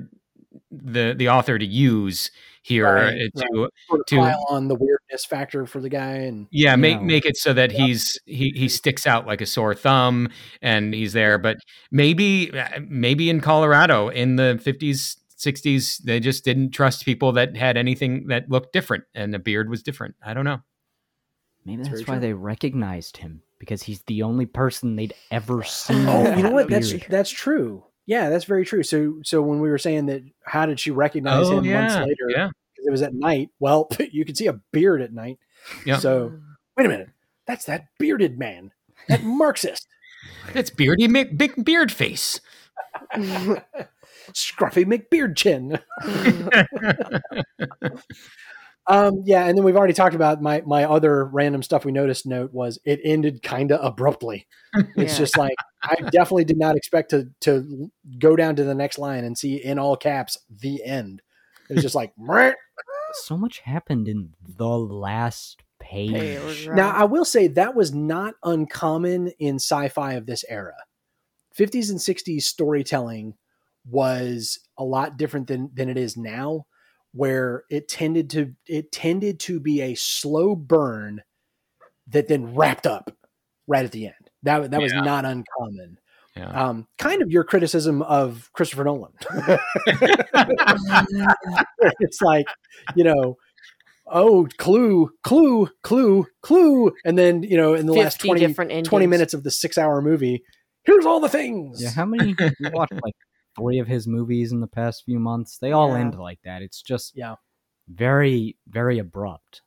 the the author to use here Right, uh, to sort of To- pile on the weirdness factor for the guy and yeah make know. make it so that he's he he sticks out like a sore thumb and he's there. But maybe uh, maybe in colorado in the 50s 60s they just didn't trust people that had anything that looked different and the beard was different. I don't know Maybe That's that's, why true. they recognized him because he's the only person they'd ever oh, seen. Oh, you know what? That's beard. that's true. Yeah, that's very true. So, so when we were saying that, how did she recognize oh, him months later? Oh, yeah Because it was at night. Well, (laughs) you could see a beard at night. Yeah. So, wait a minute, that's that bearded man, that Marxist, (laughs) That's beardy Mick- big beard face (laughs) scruffy McBeard chin. Um, yeah, and then we've already talked about my my other random stuff we noticed. Note was it ended kind of abruptly. (laughs) It's Yeah. just like I definitely did not expect to to go down to the next line and see in all caps the end. It was just like (laughs) so much happened in the last page. Hey, it was now. I will say that was not uncommon in sci-fi of this era. 50s and 60s storytelling was a lot different than than it is now, where it tended to it tended to be a slow burn that then wrapped up right at the end. That that was Yeah. not uncommon. yeah Um, kind of your criticism of Christopher Nolan. (laughs) it's like, you know, oh, clue, clue, clue, clue. And then, you know, in the last 50 20, 20 minutes of the six hour movie, here's all the things. Yeah, how many? We watched like three of his movies in the past few months. They all Yeah. end like that. It's just Yeah. very, very abrupt.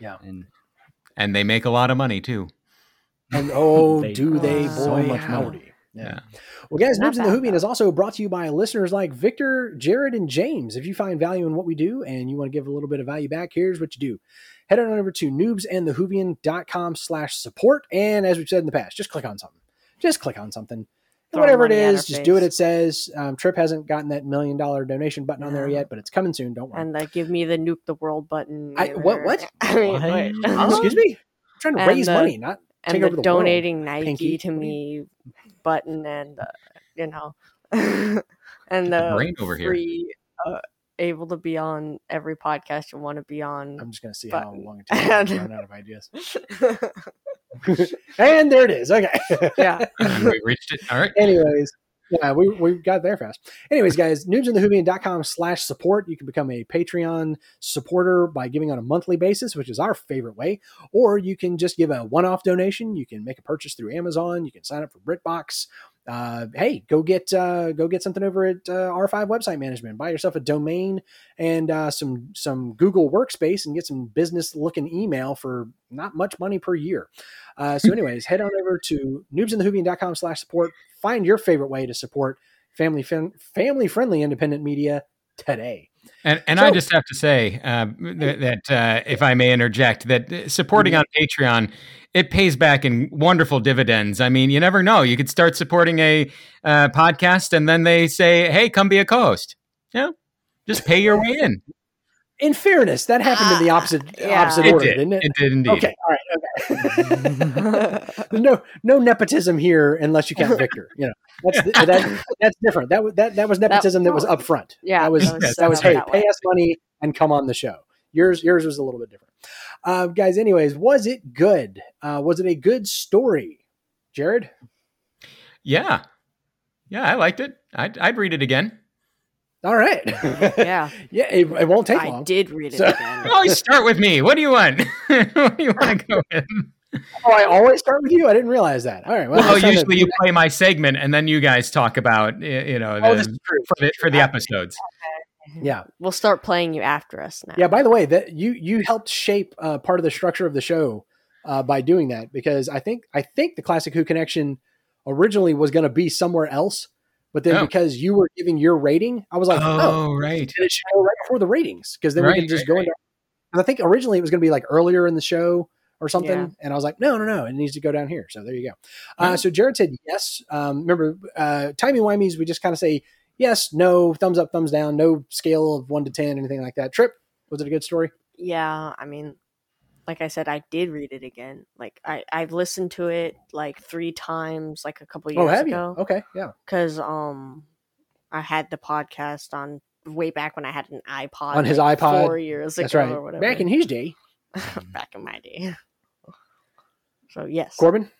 Yeah. And and they make a lot of money too. And oh, They- do they, so boy, much money. howdy. Yeah. Yeah. Well, guys, Noobs in the bad, Whovian though. is also brought to you by listeners like Victor, Jared, and James. If you find value in what we do and you want to give a little bit of value back, here's what you do. Head on over to noobsandthewhovian.com slash support. And as we've said in the past, just click on something. Just click on something. And Throw whatever it is, money at is, our just do what it says. Um, Trip hasn't gotten that million dollar donation button on there yet, but it's coming soon. Don't worry. and uh, give me the nuke the world button. I- what- what? (laughs) I mean, What? wait. (laughs) Oh, excuse (laughs) me? I'm trying to And raise the- money, not and take the, over the world, donating Nike Pinky. to me button, and uh, you know, and the the brain over here. free, uh, able to be on every podcast you want to be on. I'm just going to see But- how long it takes me to and- run out of ideas. (laughs) and there it is. Okay. yeah, (laughs) we reached it. All right. Anyways, yeah, we, we got there fast. Anyways, guys, noobsandthewhovian.com slash support. You can become a Patreon supporter by giving on a monthly basis, which is our favorite way. Or you can just give a one-off donation. You can make a purchase through Amazon. You can sign up for BritBox. Uh, hey, go get uh, go get something over at uh, R5 Website Management. Buy yourself a domain and uh, some some Google Workspace and get some business looking email for not much money per year. Uh, so, (laughs) anyways, head on over to noobsandthewhovian.com slash support. Find your favorite way to support family family friendly independent media today. And and I just have to say uh, that, that uh, if I may interject, that uh, supporting on Patreon it pays back in wonderful dividends. I mean, you never know. You could start supporting a uh, podcast, and then they say, "Hey, come be a co-host." You know, just pay your way in. In fairness, that happened in the Ah, opposite yeah. opposite It order, did. didn't it? It did indeed. Okay, all right, okay. There's (laughs) no no nepotism here unless you count (laughs) Victor. You know that's that, that's different. That was that that was nepotism that, was up front. Yeah, that was that was that was hey, that pay us money and come on the show. Yours yours was a little bit different, uh, guys. Anyways, was it good? Uh, was it a good story, Jared? Yeah, yeah, I liked it. I'd, I'd read it again. All right, (laughs) yeah. yeah. It, it won't take I long. I did read it So- again. (laughs) Always start with me. What do you want? (laughs) what do you want to go with? Oh, I always start with you. I didn't realize that. All right. Well, Well, I'm trying to- usually you play my segment, and then you guys talk about you know Oh, the, this is true. for the for the episodes. Yeah. We'll start playing you after us now. Yeah. By the way, that you you helped shape uh, part of the structure of the show uh, by doing that because I think I think the Classic Who connection originally was going to be somewhere else, but then Oh. because you were giving your rating, I was like, oh, Oh, right. and it should go right before the ratings because then we can just right, go into. And I think originally it was going to be like earlier in the show or something, Yeah. and I was like, no, no, no, it needs to go down here. So there you go. Uh, so Jared said yes. Um, remember, uh, timey wimeys, we just kind of say yes, no, thumbs up, thumbs down, no scale of one to ten, anything like that. Trip, was it a good story? yeah i mean like i said i did read it again like i i've listened to it like three times like a couple years Oh, have ago you? Okay, yeah. because um i had the podcast on way back when i had an ipod On his like, iPod. four years That's ago right. or whatever Back in his day, (laughs) back in my day so yes Corbin.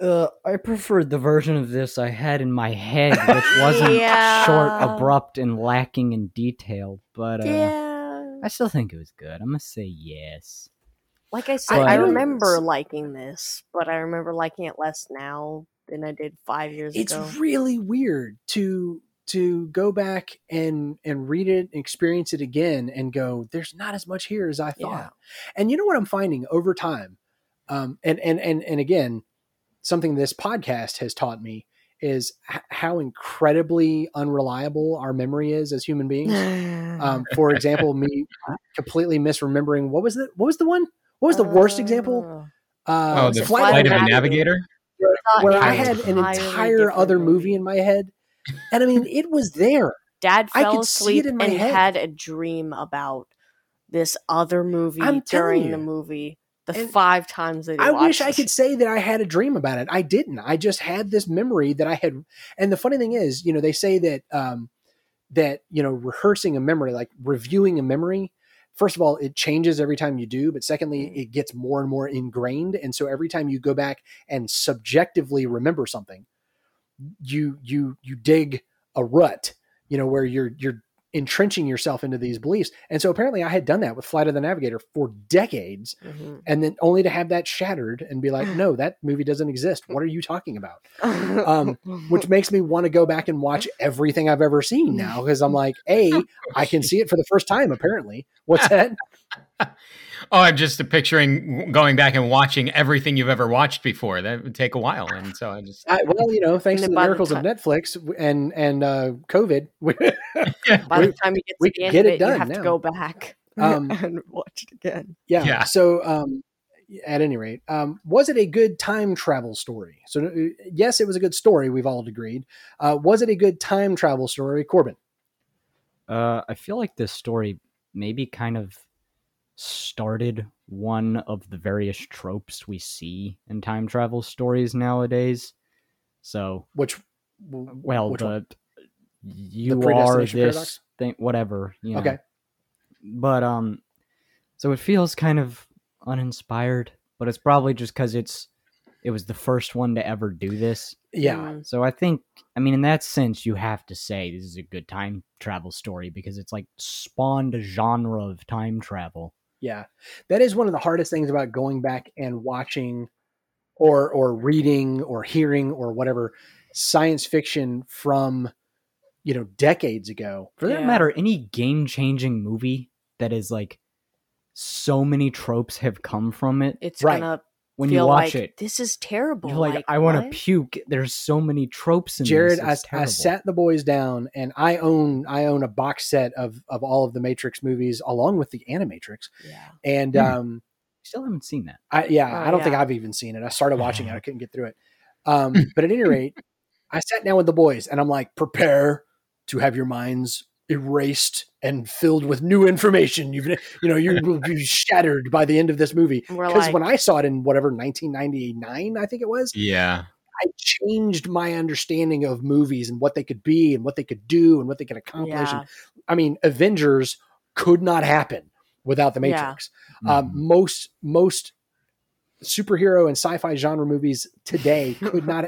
Uh, I preferred the version of this I had in my head, which wasn't (laughs) Yeah. short, abrupt, and lacking in detail. But uh, yeah I still think it was good. I'm gonna say yes. Like i said But- i remember liking this but i remember liking it less now than i did five years It's ago It's really weird to to go back and and read it, and experience it again, and go, "There's not as much here as I thought." Yeah. And you know what I'm finding over time, um, and and and and again, something this podcast has taught me is h- how incredibly unreliable our memory is as human beings. (sighs) Um, for example, me completely misremembering what was the what was the one? What was the worst example? Uh, Uh, Oh, was the Flight flight of of the a navigator. where I had an entire other movie in my head, and I mean, it was there. Dad I fell could see asleep it in my and head. had a dream about this other movie I'm during the movie. The And five times that he I wish watched I could say that I had a dream about it. I didn't. I just had this memory that I had. And the funny thing is, you know, they say that um, that you know, rehearsing a memory, like reviewing a memory. First of all, it changes every time you do, but secondly, Mm. it gets more and more ingrained. And so every time you go back and subjectively remember something, you you you dig a rut. You know, where you're you're entrenching yourself into these beliefs. And so apparently I had done that with Flight of the Navigator for decades Mhm. and then only to have that shattered and be like, (laughs) no, that movie doesn't exist. What are you talking about? Um, (laughs) Which makes me want to go back and watch everything I've ever seen now because I'm like, A, I can see it for the first time, apparently. What's (laughs) that? Oh, I'm just picturing going back and watching everything you've ever watched before. That would take a while, and so I just I, well, you know, thanks to the by the miracles of Netflix and and uh, COVID, (laughs) By we- the time you get we to the end get of it it, done you have now. to go back (laughs) Um, and watch it again. yeah. Yeah. So, um, at any rate, um, was it a good time travel story? So, uh, yes, it was a good story. We've all agreed. Uh, was it a good time travel story, Corbin? Uh, I feel like this story maybe kind of started one of the various tropes we see in time travel stories nowadays. So, Which, well, which the one? you are this paradox? thing, whatever. You know. Okay. But um, so it feels kind of uninspired, but it's probably just because it's it was the first one to ever do this. yeah, Mm. So I think, I mean, in that sense, you have to say this is a good time travel story because it's like spawned a genre of time travel. Yeah. That is one of the hardest things about going back and watching, or or reading or hearing or whatever science fiction from, you know, decades ago. For that Yeah. matter, any game changing movie that is like so many tropes have come from it. It's Right. gonna When you watch like it, this is terrible. you're like, I want to puke. There's so many tropes in Jared, this. I, I sat the boys down, and I own I own a box set of of all of the Matrix movies along with the Animatrix, Yeah. and Hmm. um, Still haven't seen that. I yeah, Oh, I don't think. I've even seen it. I started watching it, I (laughs) couldn't get through it. Um, but at any rate, (laughs) I sat down with the boys, and I'm like, prepare to have your minds erased and filled with new information. You've you know you will be (laughs) shattered by the end of this movie. Because like, when I saw it in whatever 1999, I think it was, yeah, I changed my understanding of movies and what they could be and what they could do and what they could accomplish. yeah, And, I mean, Avengers could not happen without the Yeah. Matrix. Um, Mhm. most most superhero and sci-fi genre movies today (laughs) could not.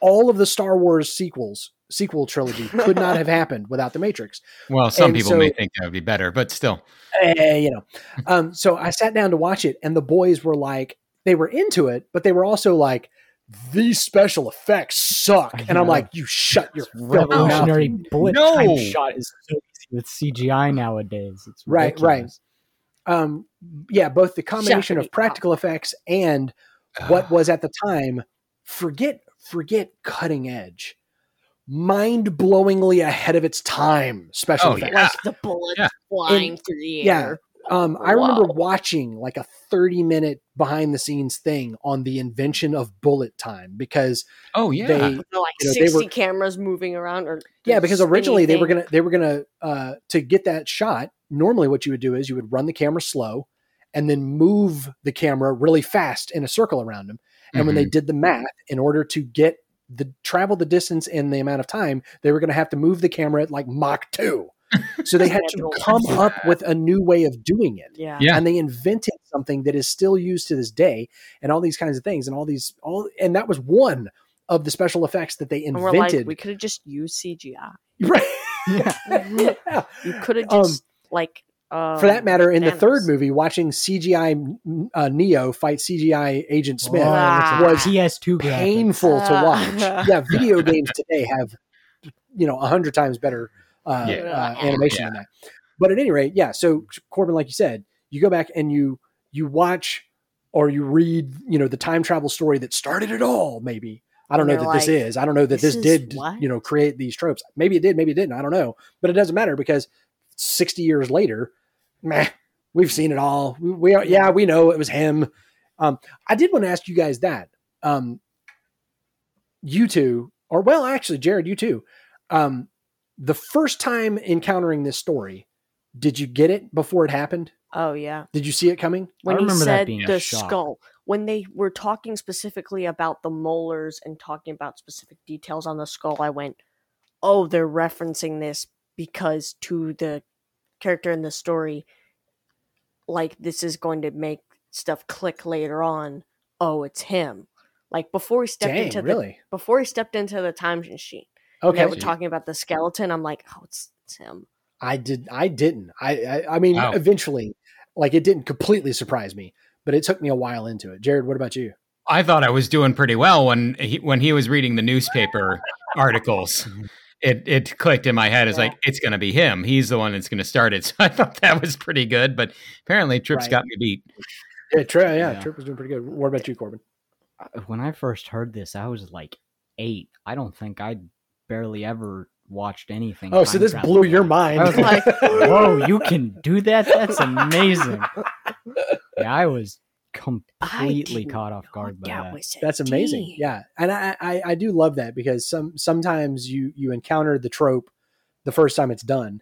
All of the Star Wars sequels, sequel trilogy, could not have (laughs) happened without the Matrix. well, some And people so- may think that would be better, but still, Eh, you know, (laughs) um, so I sat down to watch it, and the boys were like, they were into it, but they were also like, these special effects suck. And I'm like, you shut your filthy mouth. Revolutionary bullet No. time shot is so easy with CGI nowadays. It's Right, right. um yeah both the combination Shut of it practical effects and what was at the time forget forget cutting edge mind-blowingly ahead of its time special Oh, effects yeah. like the bullets Yeah. flying through the yeah. air. um i remember watching like a 30 minute behind the scenes thing on the invention of bullet time because oh yeah, they There like You know, they sixty were- cameras moving around, or yeah because spinny originally they were gonna they were gonna uh to get that shot normally what you would do is you would run the camera slow and then move the camera really fast in a circle around them and when they did the math in order to get the travel the distance in the amount of time they were going to have to move the camera at like mach 2 (laughs) so they had to come up with a new way of doing it Yeah. Yeah. and they invented something that is still used to this day and all these kinds of things and all these all and that was one of the special effects that they And we're like, invented we could have just used CGI. right Yeah. (laughs) (laughs) yeah. You could have Um, just like um, for that matter in the Thanos. third movie watching cgi uh, neo fight cgi agent smith Oh, Ah. was PS2 graphics. painful to Ah. (laughs) watch yeah video (laughs) games today have you know a hundred times better uh, Yeah. uh, animation than that but at any rate yeah so corbin like you said you go back and you you watch or you read you know the time travel story that started it all maybe i don't know you're that this is i don't know that "This this, did what?" you know create these tropes maybe it did maybe it didn't i don't know but it doesn't matter because 60 years later meh, we've seen it all. We, we are yeah we know it was him. Um i did want to ask you guys that. Um you two or well actually jared you too. Um the first time encountering this story did you get it before it happened? Oh yeah. did you see it coming? When remember he that said being a the shock. skull, when they were talking specifically about the molars and talking about specific details on the skull, I went, "Oh, they're referencing this because to the character in the story, like this is going to make stuff click later on. Oh, it's him." Like before he stepped dang into the really before he stepped into the time machine. and okay they were talking about the skeleton. I'm like, "Oh, it's, it's him." I did. I didn't. I. I, I mean, Wow. eventually, like it didn't completely surprise me, but it took me a while into it. Jared, what about you? I thought I was doing pretty well when he, when he was reading the newspaper articles. It it clicked in my head. It's Yeah. like it's going to be him. He's the one that's going to start it. (laughs) So I thought that was pretty good. But apparently, Trips Right. got me beat. Yeah, Tri- yeah, Yeah. Trip was doing pretty good. What about you, Corbin? Uh, When I first heard this, I was like eight. I don't think I'd barely ever watched anything. Oh, so this blew your related. mind. I was like, (laughs) whoa, you can do that? That's amazing. (laughs) Yeah, I was completely caught off guard by that that. was a That's amazing. D. Yeah, and I, I I do love that because some sometimes you you encounter the trope the first time it's done,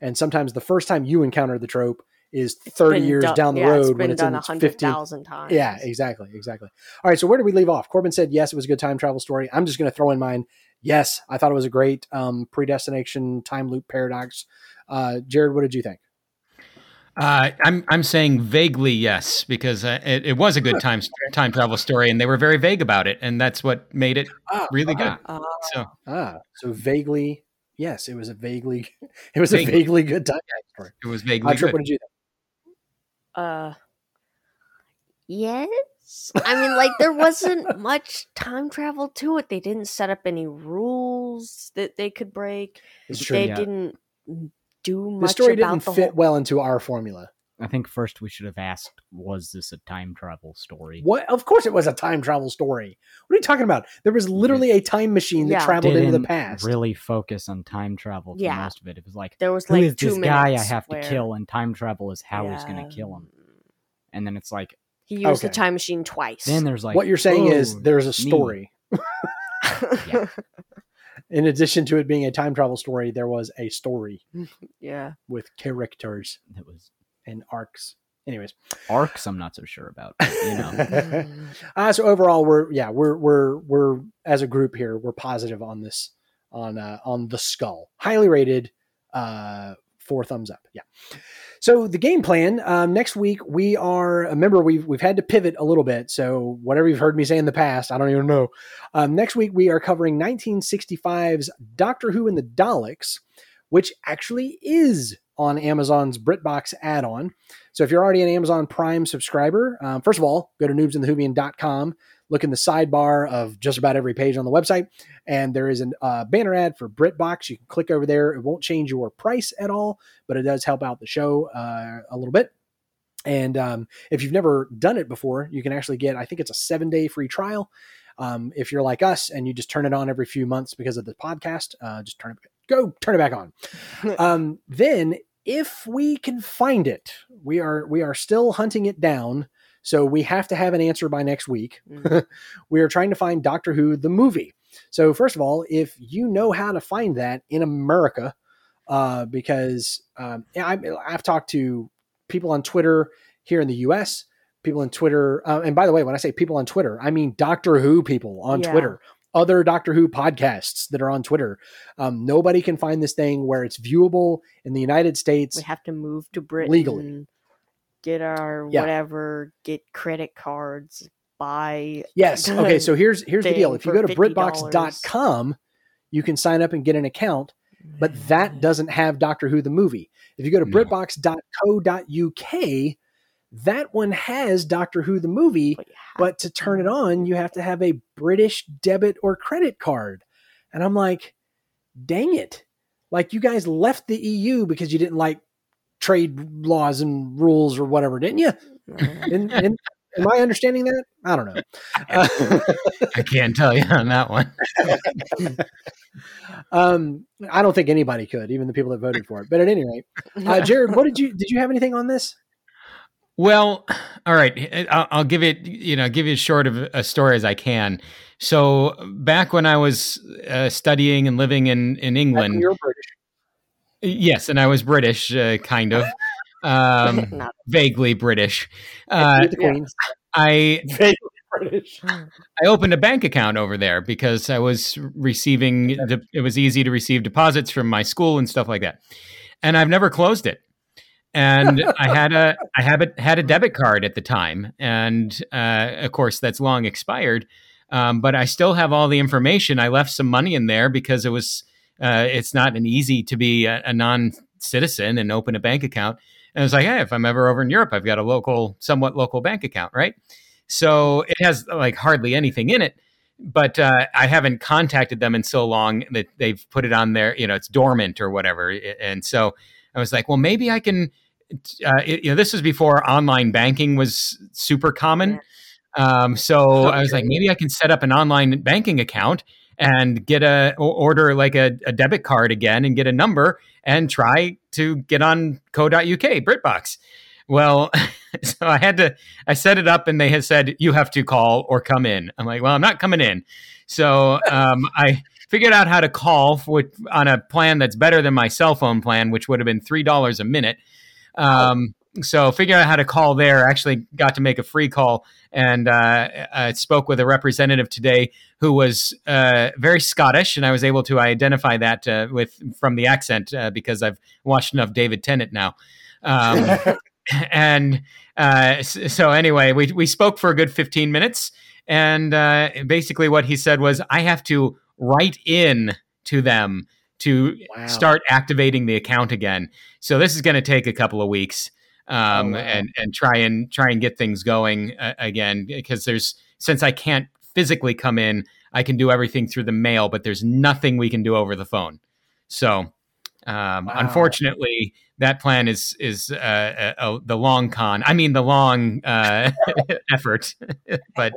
and sometimes the first time you encounter the trope is thirty years done- down the yeah, road it's when been it's done in a its hundred 50th thousand times. Yeah, exactly, exactly. All right, so where did we leave off? Corbin said yes, it was a good time travel story. I'm just going to throw in mine. Yes, I thought it was a great um, predestination time loop paradox. Uh, Jared, what did you think? Uh, I'm I'm saying vaguely yes because uh, it, it was a good time time travel story, and they were very vague about it, and that's what made it Ah, really good. Uh, So Ah, so vaguely, yes, it was a vaguely, (laughs) it was a Vaguely. vaguely good time story. it was Uh, vaguely Trip, good. what did you think? uh, yes. (laughs) I mean, like there wasn't much time travel to it. They didn't set up any rules that they could break. It's true. they yeah. didn't do The story about didn't the fit whole. well into our formula. I think first we should have asked, was this a time travel story? What? Of course, it was a time travel story. What are you talking about? There was literally a time machine that Yeah. traveled into the past. really focus on time travel for Yeah. most of it. It was like, There was like is two this guy I have to kill? And time travel is how he's going to kill him. And then it's like, He used the time machine twice. then there's like, what you're saying is oh, there's a story. (laughs) Yeah. (laughs) In addition to it being a time travel story, there was a story (laughs) yeah. with characters It was and arcs. Anyways, arcs. I'm not so sure about. but, you know, (laughs) uh, so overall, we're yeah, we're we're we're as a group here, we're positive on this on uh, on the skull, highly rated, uh, four thumbs up. Yeah. So the game plan um, next week we are. Remember we've we've had to pivot a little bit. So whatever you've heard me say in the past, I don't even know. Um, next week we are covering 1965's Doctor Who and the Daleks, which actually is on Amazon's BritBox add-on. So if you're already an Amazon Prime subscriber, um, first of all, go to noobsandthewhovian.com, look in the sidebar of just about every page on the website, and there is a uh, banner ad for BritBox. You can click over there. It won't change your price at all, but it does help out the show uh, a little bit. And um, if you've never done it before, you can actually get, I think it's a seven day free trial. Um, if you're like us and you just turn it on every few months because of the podcast, uh, just turn it, go turn it back on. (laughs) um, then if we can find it, we are we are still hunting it down. So we have to have an answer by next week. Mhm. (laughs) we are trying to find Doctor Who the movie. So first of all, if you know how to find that in America, uh, because um, I, I've talked to people on Twitter here in the U.S. People on Twitter, uh, and by the way, when I say people on Twitter, I mean Doctor Who people on Yeah. Twitter, other Doctor Who podcasts that are on Twitter. Um, nobody can find this thing where it's viewable in the United States. we have to move to Britain. Legally. Get our Yeah. whatever, get credit cards, buy. Yes. Okay. So here's here's the deal. If you go to BritBox.com, you can sign up and get an account, but that doesn't have Doctor Who the movie. If you go to No. BritBox.co.uk, that one has Doctor Who the movie, But, but to turn it on, you have to have a British debit or credit card. And I'm like, dang it. Like you guys left the EU because you didn't like trade laws and rules or whatever, didn't you? And, and am I understanding that? I don't know. Uh, I can't tell you on that one. (laughs) um, I don't think anybody could, even the people that voted for it. But at any rate, uh, Jared, what did you did you have anything on this? Well, all right. I'll, I'll give it, you know, give you as short of a story as I can. So back when I was uh, studying and living in in England, You're British. yes, and I was British, uh, kind of, um, (laughs) vaguely British. Uh, You're the Queen. I (laughs) Vaguely British. I opened a bank account over there because I was receiving the, it was easy to receive deposits from my school and stuff like that. And I've never closed it. And (laughs) I had a I have a, had a debit card at the time, and uh, of course that's long expired. Um, but I still have all the information. I left some money in there because it was uh, it's not an easy to be a, a non citizen and open a bank account. And it's like, hey, if I'm ever over in Europe, I've got a local, somewhat local bank account, right? So it has like hardly anything in it. But uh, I haven't contacted them in so long that they've put it on there, you know, it's dormant or whatever. And so I was like, well, maybe I can. Uh, it, you know, this was before online banking was super common. Um, so I was like, maybe I can set up an online banking account and get a order like a, a, debit card again and get a number and try to get on co.uk BritBox. Well, (laughs) so I had to I set it up and they had said you have to call or come in. I'm like, well, I'm not coming in. So um, I figured out how to call for, on a plan that's better than my cell phone plan, which would have been three dollars a minute. Um, so figuring out how to call there. Actually, got to make a free call and uh, I spoke with a representative today who was uh, very Scottish, and I was able to identify that uh, with from the accent uh, because I've watched enough David Tennant now. Um, (laughs) and uh, so anyway, we we spoke for a good fifteen minutes, and uh, basically what he said was, I have to write in to them to wow. start activating the account again. So this is going to take a couple of weeks um, oh, wow. and and try and try and get things going uh, again because there's since I can't physically come in, I can do everything through the mail, but there's nothing we can do over the phone. So um, wow. unfortunately, that plan is is uh, uh, the long con. I mean, the long uh, (laughs) effort, (laughs) but.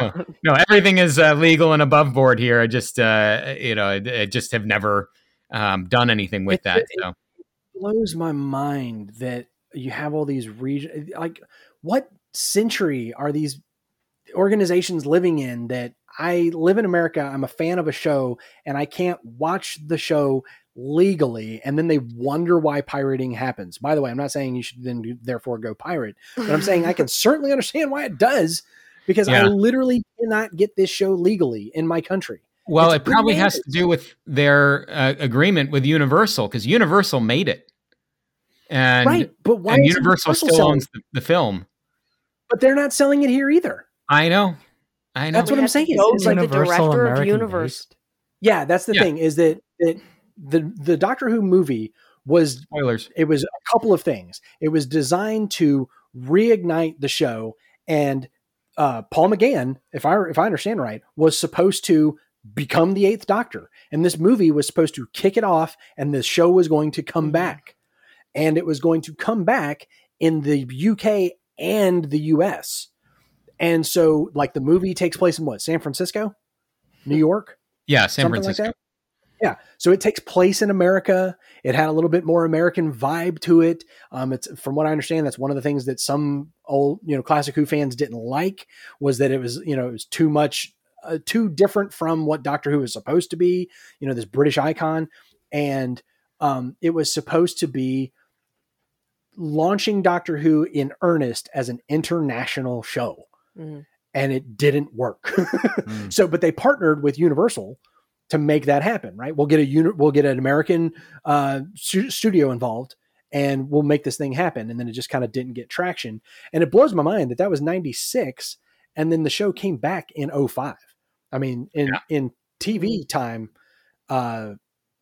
No, no, everything is uh, legal and above board here. I just, uh, you know, I, just have never um, done anything with it, that. So. It blows my mind that you have all these regions. like what century are these organizations living in that I live in America, I'm a fan of a show and I can't watch the show legally and then they wonder why pirating happens. By the way, I'm not saying you should then therefore go pirate, but I'm saying I can (laughs) certainly understand why it does because yeah. I literally cannot get this show legally in my country. Well, it's it probably has to do with their uh, agreement with Universal because Universal made it and right, but why and Universal, Universal still owns the, the, film, but they're not selling it here either. I know, I know. That's what I'm saying. It's like the director American of Universe. Based. Yeah, that's the yeah. thing. Is that that the the Doctor Who movie was spoilers. It was a couple of things. It was designed to reignite the show, and uh, Paul McGann, if I if I understand right, was supposed to become the Eighth Doctor, and this movie was supposed to kick it off, and the show was going to come mm-hmm. back and it was going to come back in the UK and the US. And so, like, the movie takes place in what, San Francisco, New York? Yeah, San Something Francisco. Like yeah, so it takes place in America. It had a little bit more American vibe to it. Um, it's from what I understand, that's one of the things that some old, you know, classic Who fans didn't like was that it was, you know, it was too much, uh, too different from what Doctor Who is supposed to be. You know, this British icon, and um, it was supposed to be launching Doctor Who in earnest as an international show. Mm-hmm. And it didn't work. (laughs) mm. So, but they partnered with Universal to make that happen, right? We'll get a uni- we'll get an American uh, stu- studio involved, and we'll make this thing happen. And then it just kind of didn't get traction. And it blows my mind that that was '96, and then the show came back in 05. I mean, in yeah. in TV time, uh,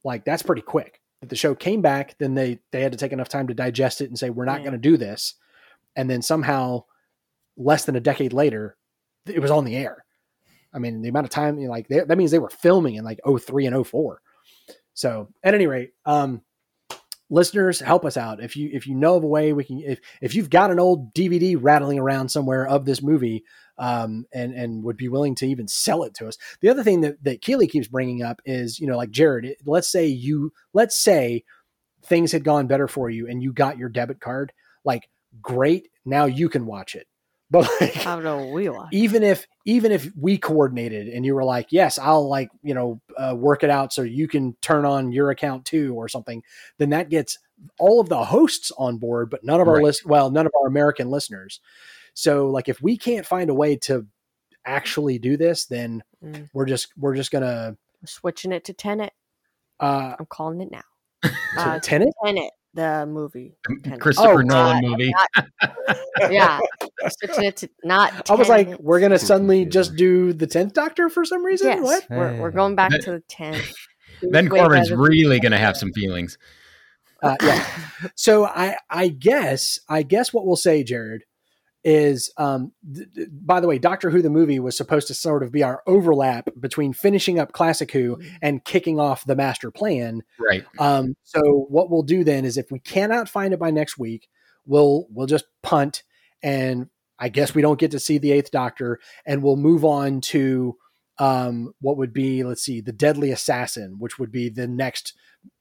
like that's pretty quick the show came back, then they they had to take enough time to digest it and say we're not going to do this, and then somehow, less than a decade later, it was on the air. I mean, the amount of time, you know, like they, that means they were filming in like 03 and 04. So at any rate, um, listeners, help us out. If you if you know of a way we can, if if you've got an old DVD rattling around somewhere of this movie, um, and and would be willing to even sell it to us. The other thing that that Keeley keeps bringing up is, you know, like Jared, let's say you let's say things had gone better for you and you got your debit card, like great, now you can watch it. (laughs) But like, how do we watch? Even if even if we coordinated and you were like, yes, I'll like you know uh, work it out so you can turn on your account too or something, then that gets all of the hosts on board, but none of our right. list, well, none of our American listeners. So like if we can't find a way to actually do this, then mm. we're just we're just gonna we're switching it to Tenet. Uh, I'm calling it now. (laughs) Uh, Tenet. Tenet, the movie. Tenet. Christopher oh, Nolan movie. Not, (laughs) yeah, switching it to not. Tenet. I was like, we're gonna suddenly just do the tenth Doctor for some reason. Yes, what? We're, we're going back to the tenth. (laughs) Ben Corbin's really gonna have some feelings. Uh, yeah. So I I guess I guess what we'll say, Jared, is um th- th- by the way, Doctor Who the movie was supposed to sort of be our overlap between finishing up Classic Who and kicking off the master plan. Right. Um, so what we'll do then is if we cannot find it by next week, we'll we'll just punt and I guess we don't get to see the eighth doctor and we'll move on to um what would be let's see the deadly assassin which would be the next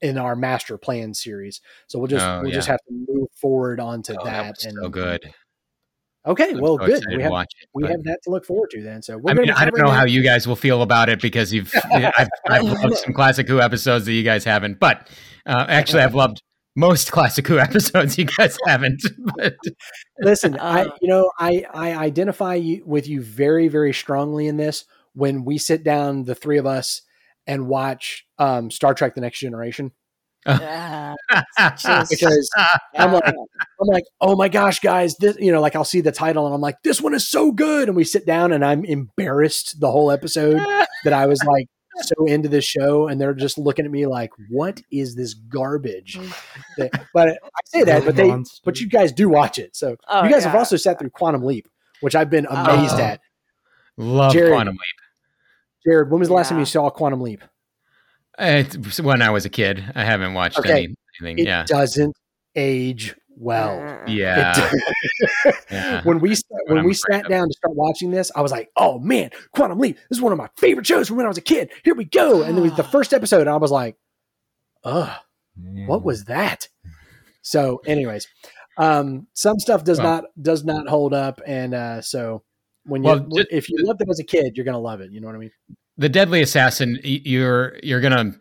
in our master plan series so we'll just Oh, we'll just have to move forward onto Oh, that, was and so good. Okay I'm well so good. we have it, we have that to look forward to then so we're I mean, I don't know how you guys will feel about it because you've (laughs) I've, I've loved some classic Who episodes that you guys haven't, but uh, actually I've loved most classic Who (laughs) episodes you guys haven't. But Listen, (laughs) I you know I I identify you, with you very very strongly in this when we sit down the three of us and watch um, Star Trek: The Next Generation Yeah. (laughs) Just- because I'm like I'm like oh my gosh guys this you know like I'll see the title and I'm like this one is so good and we sit down and I'm embarrassed the whole episode that I was like so into this show and they're just looking at me like what is this garbage mm. but I say that but they but you guys do watch it so Oh, you guys have also sat through Quantum Leap which I've been amazed Oh. at love Jared. Quantum Leap. Jared when was the last time you saw Quantum Leap It's when I was a kid. I haven't watched Okay. any, anything. it Yeah. doesn't age well Uh, Yeah. (laughs) Yeah. (laughs) when we sat- when we sat of. down to start watching this, I was like, "Oh man, Quantum Leap! This is one of my favorite shows from when I was a kid. Here we go!" And then with the first episode, I was like, "Ugh, what was that?" So, anyways, um, some stuff does Well- not does not hold up, and uh, so when you Well, ju- if you loved it as a kid, you're gonna love it. You know what I mean? The Deadly Assassin, you're you're gonna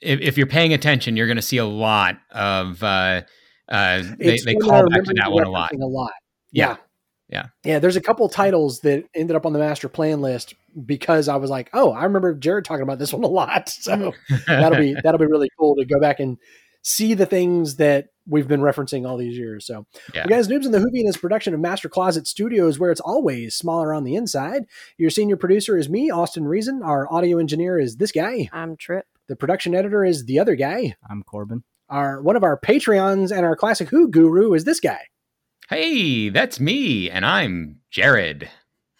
if, if you're paying attention, you're gonna see a lot of uh, uh, they, they call back to that one a lot. A lot. Yeah. yeah, yeah. There's a couple titles that ended up on the master plan list because I was like, "Oh, I remember Jared talking about this one a lot." (laughs) So. that'll be that'll be really cool to go back and see the things that we've been referencing all these years. So, Yeah. you guys, Noobs in the Whovian is a production of Master Closet Studios, where it's always smaller on the inside. Your senior producer is me, Austin Reason. Our audio engineer is this guy. I'm Trip. The production editor is the other guy. I'm Corbin. Our one of our Patreons and our classic Who guru is this guy. hey, that's me, and I'm Jared.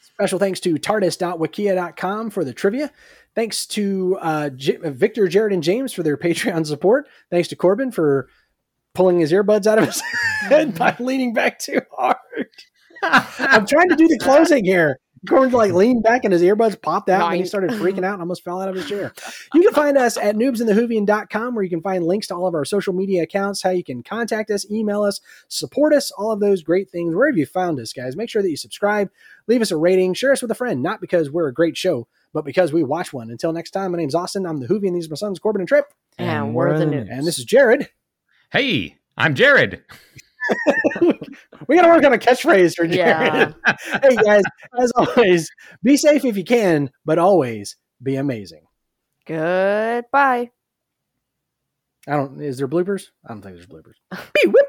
Special thanks to tardis.wikia.com for the trivia. Thanks to uh, J- Victor, Jared, and James for their (laughs) Patreon support. Thanks to Corbin for pulling his earbuds out of his (laughs) head by leaning back too hard. (laughs) I'm trying to do the closing here. Corbin like leaned back and his earbuds popped out and he started freaking out and almost fell out of his chair. You can find us at noobsandthewhovian.com where you can find links to all of our social media accounts, how you can contact us, email us, support us, all of those great things. Wherever you found us, guys, make sure that you subscribe, leave us a rating, share us with a friend, not because we're a great show, but because we watch one. Until next time, my name's Austin. I'm the Whovian. And these are my sons, Corbin and Trip. And we're the noobs. And this is Jared. Hey, I'm Jared. (laughs) We got to work on a catchphrase for Jared. Yeah. (laughs) hey, guys, as always, be safe if you can, but always be amazing. Goodbye. I don't, is there bloopers? I don't think there's bloopers. (laughs) Beep, whip.